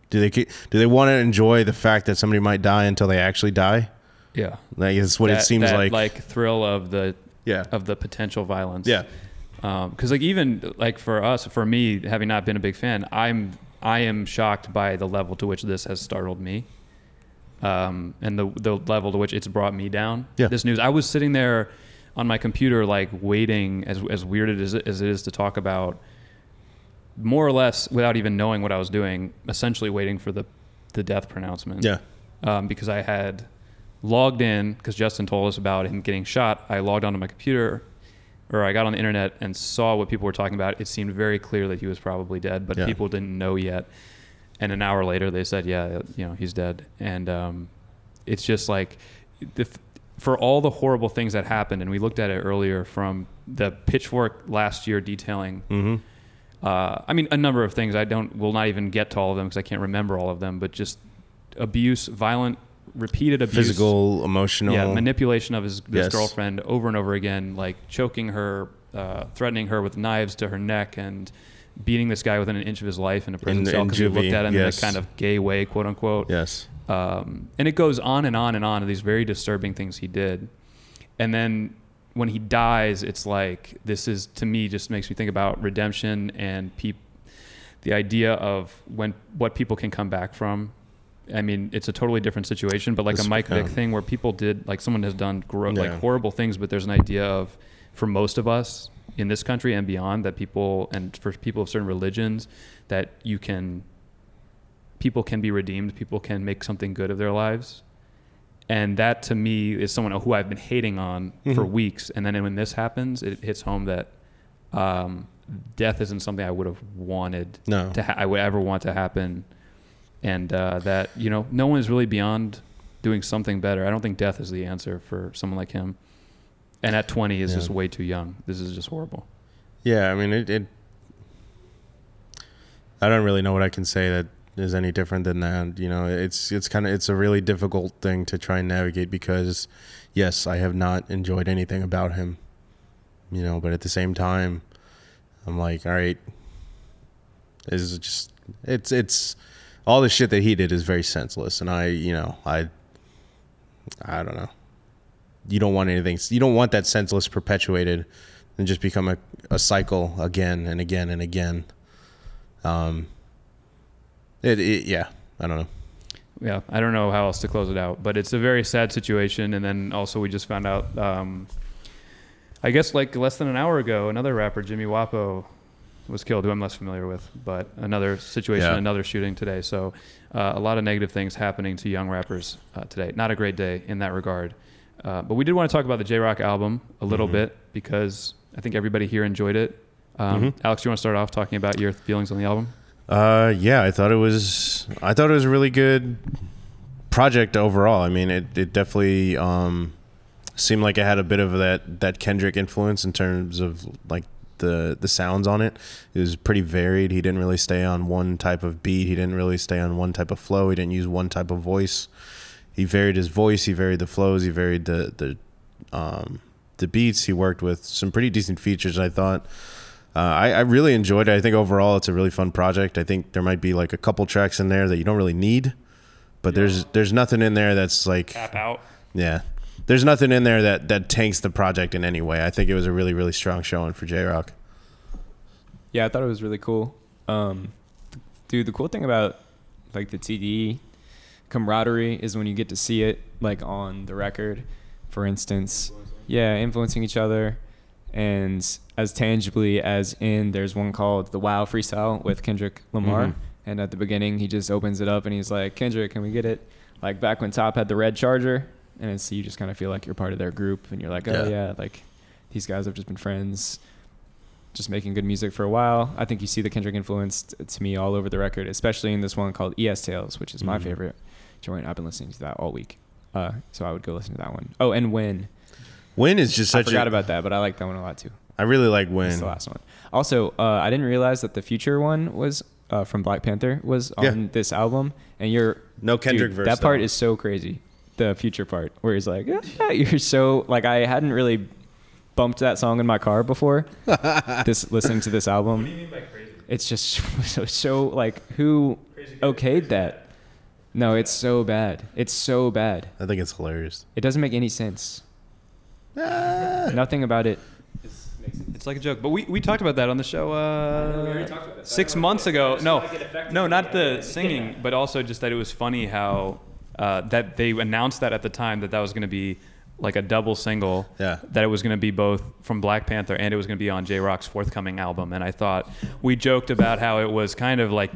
Do they do they want to enjoy the fact that somebody might die until they actually die? Yeah. Like it's what it seems that, like. like thrill of the yeah, of the potential violence. yeah, because like even like for us, for me, having not been a big fan, I'm I am shocked by the level to which this has startled me, um, and the the level to which it's brought me down. Yeah. This news, I was sitting there on my computer, like waiting, as as weird as it, as it is to talk about, more or less without even knowing what I was doing, essentially waiting for the the death pronouncement yeah, um, because I had logged in because Justin told us about him getting shot. I logged onto my computer, or I got on the internet and saw what people were talking about. It seemed very clear that he was probably dead, but Yeah. people didn't know yet. And an hour later, they said, "Yeah, you know, he's dead." And um, it's just like, the, for all the horrible things that happened, and we looked at it earlier from the Pitchfork last year detailing mm-hmm. Uh, I mean, a number of things. I don't will not even get to all of them because I can't remember all of them. But just abuse, violent, repeated abuse, physical, emotional. yeah, manipulation of his this Yes. girlfriend over and over again, like choking her, uh, threatening her with knives to her neck, and beating this guy within an inch of his life in a prison In- cell because he looked at him yes. in a kind of gay way, quote unquote. Yes. Um, and it goes on and on and on of these very disturbing things he did. And then when he dies, it's like this is to me just makes me think about redemption and peop- the idea of when what people can come back from. I mean, it's a totally different situation, but like a Mike Vick yeah. thing where people did like someone has done gro- Yeah. like horrible things, but there's an idea of for most of us in this country and beyond that people and for people of certain religions that you can people can be redeemed, people can make something good of their lives. And that to me is someone who I've been hating on for Mhm. weeks. And then when this happens, it hits home that um, death isn't something I would have wanted No. to ha- I would ever want to happen, and uh, that you know no one is really beyond doing something better. I don't think death is the answer for someone like him, and at 20 is Yeah. just way too young. This is just horrible. Yeah, I mean it, it. I don't really know what I can say that is any different than that. You know, it's it's kind of it's a really difficult thing to try and navigate because, yes, I have not enjoyed anything about him. You know, but at the same time, I'm like, all right, is just it's it's all the shit that he did is very senseless, and I you know I I don't know. You don't want anything. You don't want that senseless perpetuated and just become a, a cycle again and again and again. Um, it, it yeah, I don't know. Yeah, I don't know how else to close it out, but it's a very sad situation. And then also we just found out, um, I guess like less than an hour ago, another rapper, Jimmy Wopo, was killed, who I'm less familiar with, but another situation, Yeah. another shooting today. So uh, a lot of negative things happening to young rappers uh, today. Not a great day in that regard. Uh, but we did want to talk about the Jay Rock album a little Mhm. bit because I think everybody here enjoyed it. Um, Mhm. Alex, do you want to start off talking about your feelings on the album? Uh, yeah, I thought it was. I thought it was a really good project overall. I mean, it it definitely um, seemed like it had a bit of that that Kendrick influence in terms of like the the sounds on it. It was pretty varied. He didn't really stay on one type of beat. He didn't really stay on one type of flow. He didn't use one type of voice. He varied his voice. He varied the flows. He varied the the um, the beats. He worked with some pretty decent features. I thought. Uh, I, I really enjoyed it. I think overall it's a really fun project. I think there might be like a couple tracks in there that you don't really need, but there's there's nothing in there that's like Tap out. yeah. There's nothing in there that that tanks the project in any way. I think it was a really really strong showing for Jay Rock. Yeah, I thought it was really cool. Um, dude, the cool thing about like the TDE camaraderie is when you get to see it like on the record, for instance. Yeah, influencing each other, and as tangibly as in there's one called the Wow Freestyle with Kendrick Lamar, Mhm. and at the beginning he just opens it up and he's like, Kendrick, can we get it? Like back when Top had the red Charger, and it's you just kind of feel like you're part of their group, and you're like, oh Yeah. yeah, like these guys have just been friends just making good music for a while. I think you see the Kendrick influence t- to me all over the record, especially in this one called ES Tales, which is my Mhm. favorite joint. I've been listening to that all week. Uh, so I would go listen to that one. Oh, and Win. Win is just such. I such forgot a. about that, but I like that one a lot too. I really like It's Win. the last one. Also, uh, I didn't realize that the future one was uh, from Black Panther was on Yeah. this album, and you're No Kendrick dude, verse. That part though. is so crazy. The future part where he's like, yeah, "You're so like I hadn't really bumped that song in my car before. [LAUGHS] this listening to this album. What do You mean by crazy? It's just [LAUGHS] so, so like who okayed that? No, it's so bad. It's so bad. I think it's hilarious. It doesn't make any sense. Nothing about it. is- makes sense. It's like a joke, but we, we talked about that on the show uh, six months ago. No, no, not the singing, but also just that it was funny how uh, that they announced that at the time that that was going to be like a double single. Yeah. That it was going to be both from Black Panther and it was going to be on Jay Rock's forthcoming album. And I thought we joked about how it was kind of like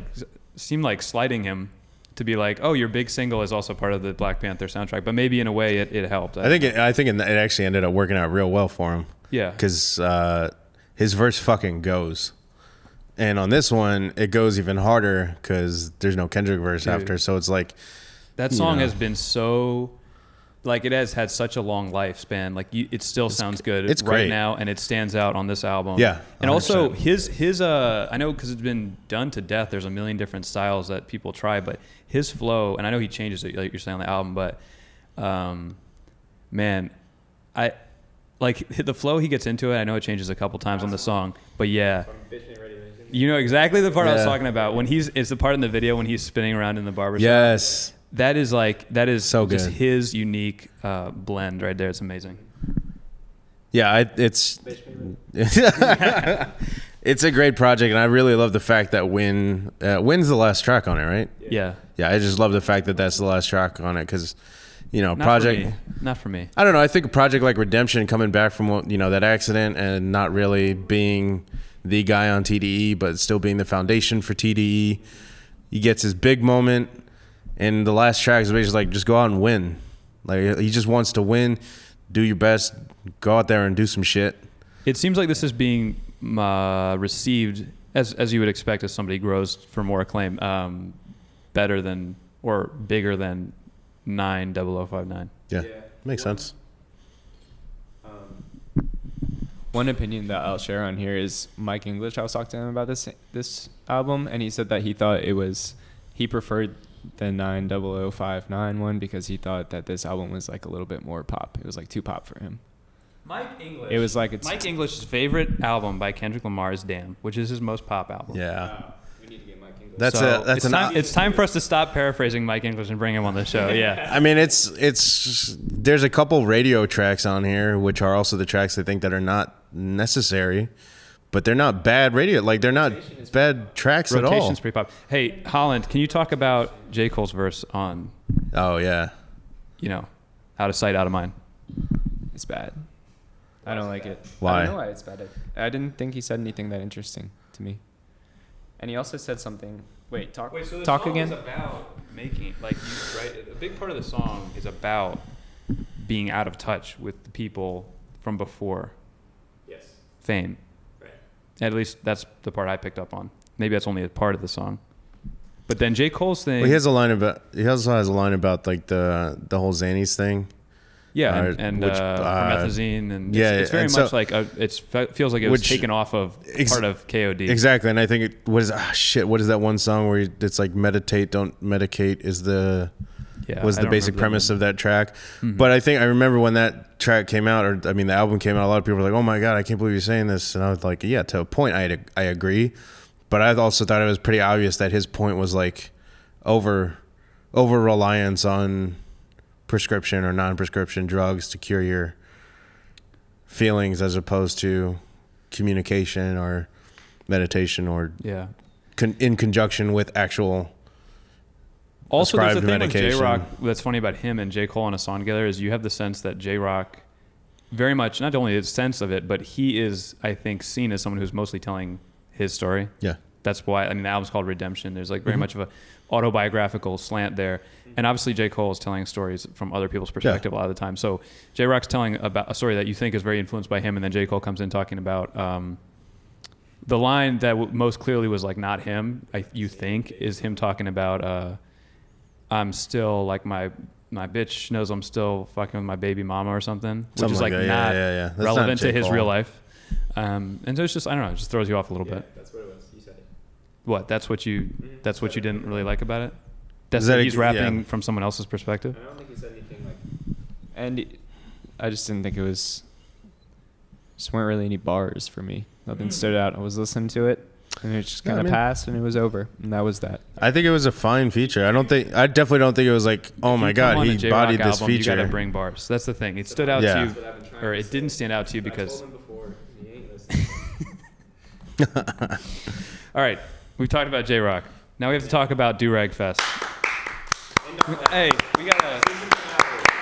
seemed like slighting him to be like, oh, your big single is also part of the Black Panther soundtrack, but maybe in a way it, it helped. I think it, I think it actually ended up working out real well for him. Yeah. because uh, his verse fucking goes, and on this one it goes even harder because there's no Kendrick verse Dude. after. So it's like That you song know. has been so, like, it has had such a long lifespan. Like, you, it still sounds good it's right great. now, and it stands out on this album. Yeah, and also his his uh, I know because it's been done to death. There's a million different styles that people try, but his flow, and I know he changes it, like you're saying on the album, but, um, man, I. Like [LAUGHS] the flow he gets into it, I know it changes a couple times on the song, but yeah, you know exactly the part I was talking about when he's it's the part in the video when he's spinning around in the barbershop yes, that is like that is So just good. his unique uh, blend right there. It's amazing. yeah, I, it's [LAUGHS] it's a great project, and I really love the fact that Win uh, Win's the last track on it, right? Yeah, Yeah, I just love the fact that that's the last track on it because you know not project. for. Not for me. I don't know. I think a project like Redemption coming back from what- you know that accident and not really being the guy on TDE, but still being the foundation for TDE. He gets his big moment, and the last track is basically like just go out and win. Like he just wants to win, do your best, go out there and do some shit. It seems like this is being uh, received as as you would expect as somebody grows for more acclaim, um, better than or bigger than nine double o five nine. Yeah, makes sense. One opinion that I'll share on here is Mike English. I was talking to him about this this album, and he said that he thought it was he preferred the nine double o five nine one because he thought that this album was like a little bit more pop. It was like too pop for him. Mike English. It was like it's Mike English's favorite album by Kendrick Lamar is "Damn," which is his most pop album. Yeah, uh, we need to get Mike English. that's So a that's it's an. time. It's time for us to stop paraphrasing Mike English and bring him on the show. Yeah. [LAUGHS] I mean, it's it's there's a couple radio tracks on here, which are also the tracks I think that are not necessary, but they're not bad radio. Like they're not bad tracks at all. Rotation's pretty pop. Hey, Holland, can you talk about J. Cole's verse on, Oh yeah, you know, out of sight, out of mind? It's bad. I don't like it. Why? I don't know why it's bad. I, I didn't think he said anything that interesting to me. And he also said something. Wait, talk. talk again. about making like you right. A big part of the song is about being out of touch with the people from before Yes. fame. At least that's the part I picked up on. Maybe that's only a part of the song. But then J. Cole's thing. well, he has a line about he also has a line about like the the whole Xannies thing. Yeah, Uh, and, and which, uh, uh, promethazine, and yeah, it's, it's very and so- much like a, it's feels like it was Which- taken off of Ex- part of KOD. Exactly, and I think it what is ah, shit. What is that one song where it's like meditate, don't medicate is the Yeah, was the basic premise of that track. Mhm. But I think I remember when that track came out, or I mean, the album came out. A lot of people were like, "Oh my god, I can't believe you're saying this," and I was like, "Yeah, to a point, I I agree." But I also thought it was pretty obvious that his point was like over over reliance on prescription or non-prescription drugs to cure your feelings, as opposed to communication or meditation or Yeah. con- in conjunction with actual Also, there's a prescribed thing with Jay Rock that's funny about him and J Cole on a song together is you have the sense that Jay Rock, very much not only his sense of it, but he is, I think, seen as someone who's mostly telling his story. yeah That's why I mean the album's called Redemption. There's like very Mhm. much of a autobiographical slant there, and obviously J Cole is telling stories from other people's perspective a lot of the time. So Jay Rock's telling about a story that you think is very influenced by him, and then J Cole comes in talking about um, the line that w- most clearly was like not him. I, you think is him talking about uh, I'm still like my my bitch knows I'm still fucking with my baby mama or something, which Something is like like that. Yeah, not yeah, yeah. That's not relevant to his Cole. real life. Um, and so it's just I don't know, it just throws you off a little bit. that's what it was. You said it. What? That's what you. That's what you didn't really like about it. That's that that a- he's rapping yeah. from someone else's perspective. I don't think he said anything like. And I just didn't think it was. Just weren't really any bars for me. Nothing stood out. I was listening to it. And it just Yeah, I kind of mean- passed, and it was over, and that was that. I think it was a fine feature. I don't think. I definitely don't think it was like, oh my god, he Jay Rock bodied this feature You feature. gotta bring bars. That's the thing. It stood out Yeah. to you, or it didn't stand out to you because. [LAUGHS] [LAUGHS] All right, we've talked about Jay Rock. Now we have to talk about Durag Fest. Hey, we gotta.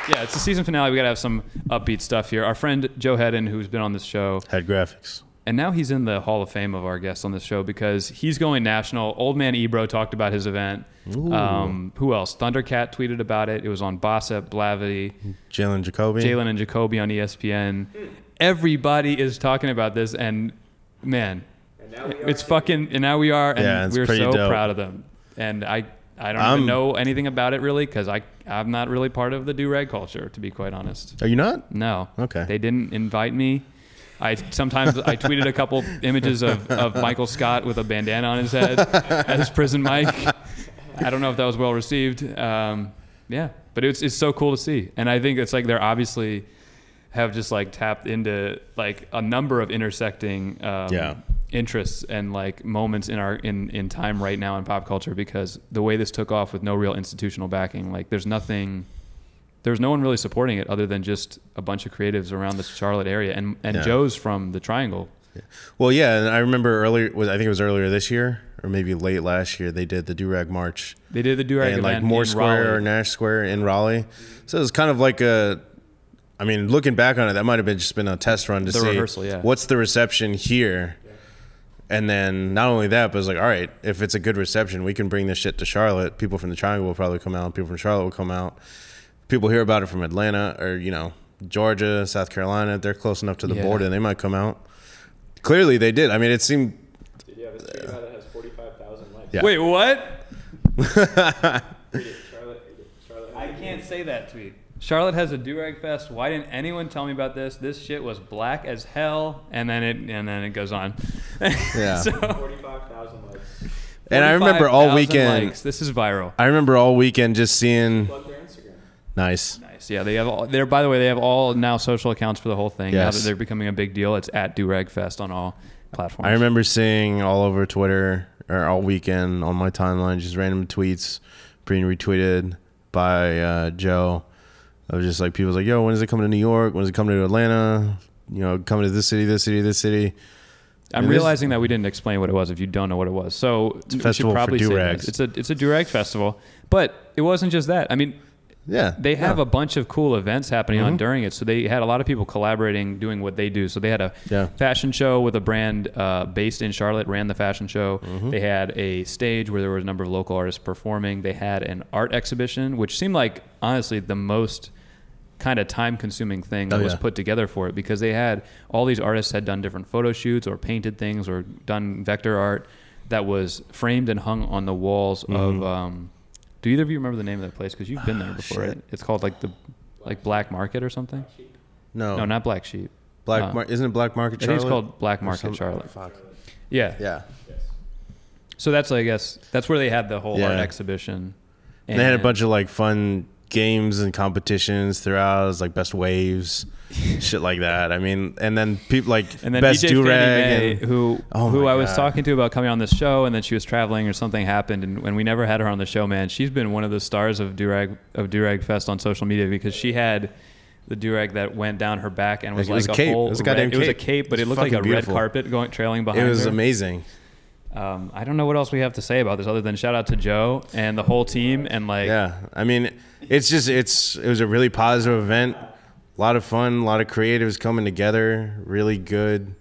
Yeah, it's the season finale. We gotta have some upbeat stuff here. Our friend Joe Hedden, who's been on this show, Head graphics. And now he's in the Hall of Fame of our guests on this show because he's going national. Old man Ebro talked about his event. Um, who else? Thundercat tweeted about it. It was on Bossip, Blavity, Jalen Jacoby. Jalen and Jacoby on ESPN. Everybody is talking about this, and man, it's fucking. And now we are, and Yeah, we're so dope. proud of them. And I, I don't I'm- even know anything about it really because I, I'm not really part of the do rag culture, to be quite honest. Are you not? No. Okay. They didn't invite me. I sometimes I tweeted a couple images of, of Michael Scott with a bandana on his head as prison Mike. I don't know if that was well received. Um, yeah, but it's it's so cool to see, and I think it's like they're obviously have just like tapped into like a number of intersecting um, Yeah. interests and like moments in our in in time right now in pop culture because the way this took off with no real institutional backing, like there's nothing there's no one really supporting it other than just a bunch of creatives around the Charlotte area. And and Yeah. Joe's from the Triangle. Well, yeah, and I remember earlier. Was I think it was earlier this year or maybe late last year. They did the Durag March They did the Durag and like Moore Square Raleigh. or Nash Square in Raleigh. So it was kind of like a. I mean, looking back on it, that might have been just been a test run to The see rehearsal, yeah. what's the reception here. And then not only that, but it's like, all right, if it's a good reception, we can bring this shit to Charlotte. People from the Triangle will probably come out. People from Charlotte will come out. People hear about it from Atlanta or you know Georgia, South Carolina. They're close enough to the Yeah. border, and they might come out. Clearly, they did. I mean, it seemed. Did you have a tweet about it has 45,000 likes? Yeah. Wait, what? [LAUGHS] Charlotte, Charlotte I can't say that tweet. Charlotte has a Durag Fest. Why didn't anyone tell me about this? This shit was black as hell, and then it and then it goes on. [LAUGHS] Yeah. so, 45,000 likes. And I remember all weekend. likes. This is viral. I remember all weekend just seeing. Plug their Instagram. Nice. Nice. Yeah, they have all. They're by the way, they have all now social accounts for the whole thing. Now Yes. that they're becoming a big deal, it's at Durag Fest on all platforms. I remember seeing all over Twitter or all weekend on my timeline just random tweets being retweeted by uh, Joe. Of just like people's like, "Yo, when is it coming to New York? When is it coming to Atlanta? You know, coming to this city, this city, this city." I'm It is- realizing that we didn't explain what it was. If you don't know what it was, so It's a we festival should for do-rags. It's a it's a durag festival, but it wasn't just that. I mean, Yeah, they have yeah. a bunch of cool events happening on Mhm. during it. So they had a lot of people collaborating, doing what they do. So they had a Yeah. fashion show with a brand uh, based in Charlotte, ran the fashion show. Mm-hmm. They had a stage where there was a number of local artists performing. They had an art exhibition, which seemed like honestly the most kind of time consuming thing that Oh, was yeah. put together for it because they had all these artists had done different photo shoots or painted things or done vector art that was framed and hung on the walls Mm-hmm. of um, do either of you remember the name of that place because you've been there before Shit. right? it's called like the like black market or something no, no not black sheep black. uh, Mar- isn't it Black Market? I think it's called Black Market some- Charlotte. Fuck. yeah Yeah, so that's i guess that's where they had the whole art exhibition And they had a bunch of like fun games and competitions throughout. Like best waves, [LAUGHS] shit like that. I mean, and then people like And then best DJ do rag and who Oh who I was talking to about coming on this show, and then she was traveling or something happened, and when we never had her on the show, man, she's been one of the stars of Durag of Durag Fest on social media because she had the durag that went down her back and was Like, was like a cape. whole It was a red- it was a cape. but It it looked like a fucking red carpet going trailing behind her. it was her. amazing. Um, I don't know what else we have to say about this other than shout out to Joe and the whole team and like Yeah, I mean, it's just it's it was a really positive event. A lot of fun, a lot of creatives coming together. Really good.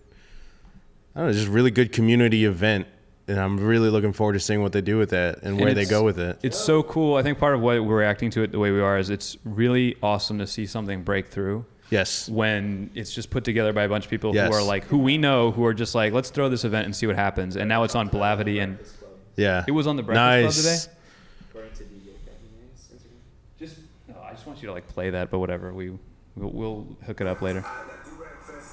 I don't know, just really good community event, and I'm really looking forward to seeing what they do with that and where they go with it. It's so cool. I think part of why we're reacting to it the way we are is it's really awesome to see something break through. Yes, when it's just put together by a bunch of people Yes. who are like who we know who are just like let's throw this event and see what happens and now it's on Blavity and yeah. it was on the Breakfast nice. Club today just no, I just want you to like play that but whatever we we'll, we'll hook it up later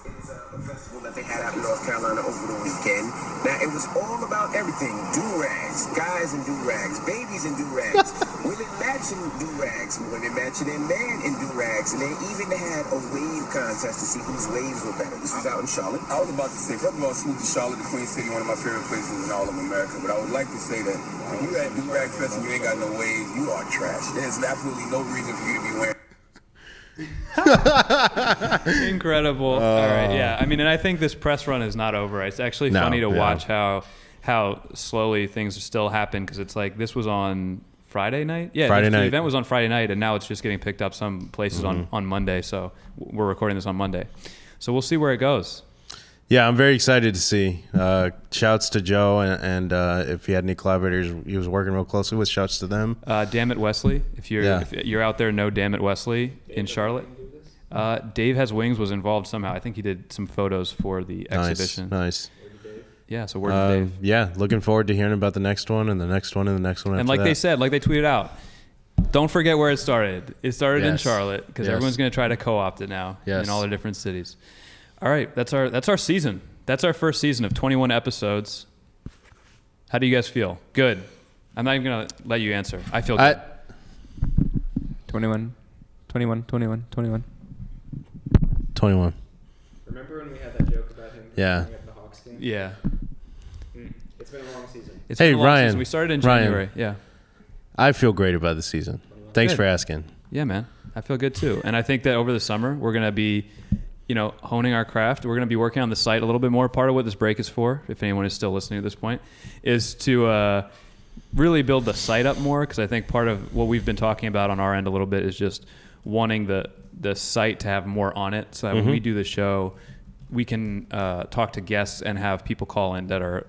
is uh, a festival that they had out in North Carolina over the weekend. Now it was all about everything: do rags, guys in do rags, babies in do rags, [LAUGHS] women matching do rags, women matching their man in do rags, and they even had a wave contest to see whose waves were better. This was out in Charlotte. I was about to say, first of all, salute to Charlotte, the Queen City, one of my favorite places in all of America. But I would like to say that if you're at Durag Fest and you ain't got no waves, you are trash. There's absolutely no reason for you to be wearing. [LAUGHS] Incredible. All right, yeah. I mean, and I think this press run is not over. It's actually No, funny to yeah. watch how how slowly things still happen because it's like this was on Friday night. Yeah, Friday the, the event was on Friday night, and now it's just getting picked up some places on Mm-hmm. on Monday. So we're recording this on Monday. So we'll see where it goes. Yeah, I'm very excited to see. Uh, shouts to Joe, and, and uh, if he had any collaborators he was working real closely with, shouts to them. Uh, damn it, Wesley! If you're Yeah. if you're out there, know damn it, Wesley in Charlotte. Uh, Dave has wings was involved somehow. I think he did some photos for the Nice, exhibition. nice. Yeah, so word to Um, Dave. yeah, looking forward to hearing about the next one and the next one and the next one. And like they said, like they tweeted out, don't forget where it started. It started in Charlotte because Yes. everyone's going to try to co-opt it now Yes. in all their different cities. All right, that's our that's our season. That's our first season of 21 episodes. How do you guys feel? Good. I'm not even going to let you answer. I feel good. I, 21, 21, 21, 21. 21. Remember when we had that joke about him Yeah. at the Hawks game? yeah. Hmm. It's been a long season. It's Hey, been a long Ryan. season. We started in Ryan. January. Yeah. I feel great about the season. Thanks Good. for asking. Yeah, man. I feel good too. And I think that over the summer, we're going to be, you know, honing our craft. We're going to be working on the site a little bit more. Part of what this break is for, if anyone is still listening at this point, is to uh, really build the site up more. Because I think part of what we've been talking about on our end a little bit is just wanting the the site to have more on it, so that when we do the show, we can uh, talk to guests and have people call in that are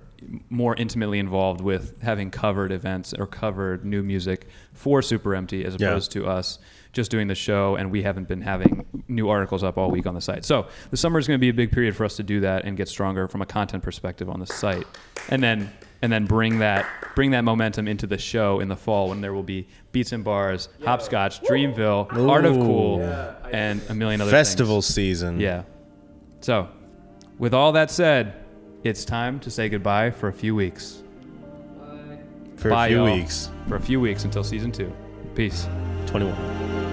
more intimately involved with having covered events or covered new music for Super Empty as Yeah. opposed to us just doing the show and we haven't been having new articles up all week on the site. So the summer is going to be a big period for us to do that and get stronger from a content perspective on the site, and then and then bring that bring that momentum into the show in the fall when there will be Beats N Bars, Hopscotch, Dreamville, Art of Cool, Ooh. and a million other Festival things. season. Yeah. So, with all that said, it's time to say goodbye for a few weeks. For Bye, a few y'all. weeks. For a few weeks until season two. Peace. 21.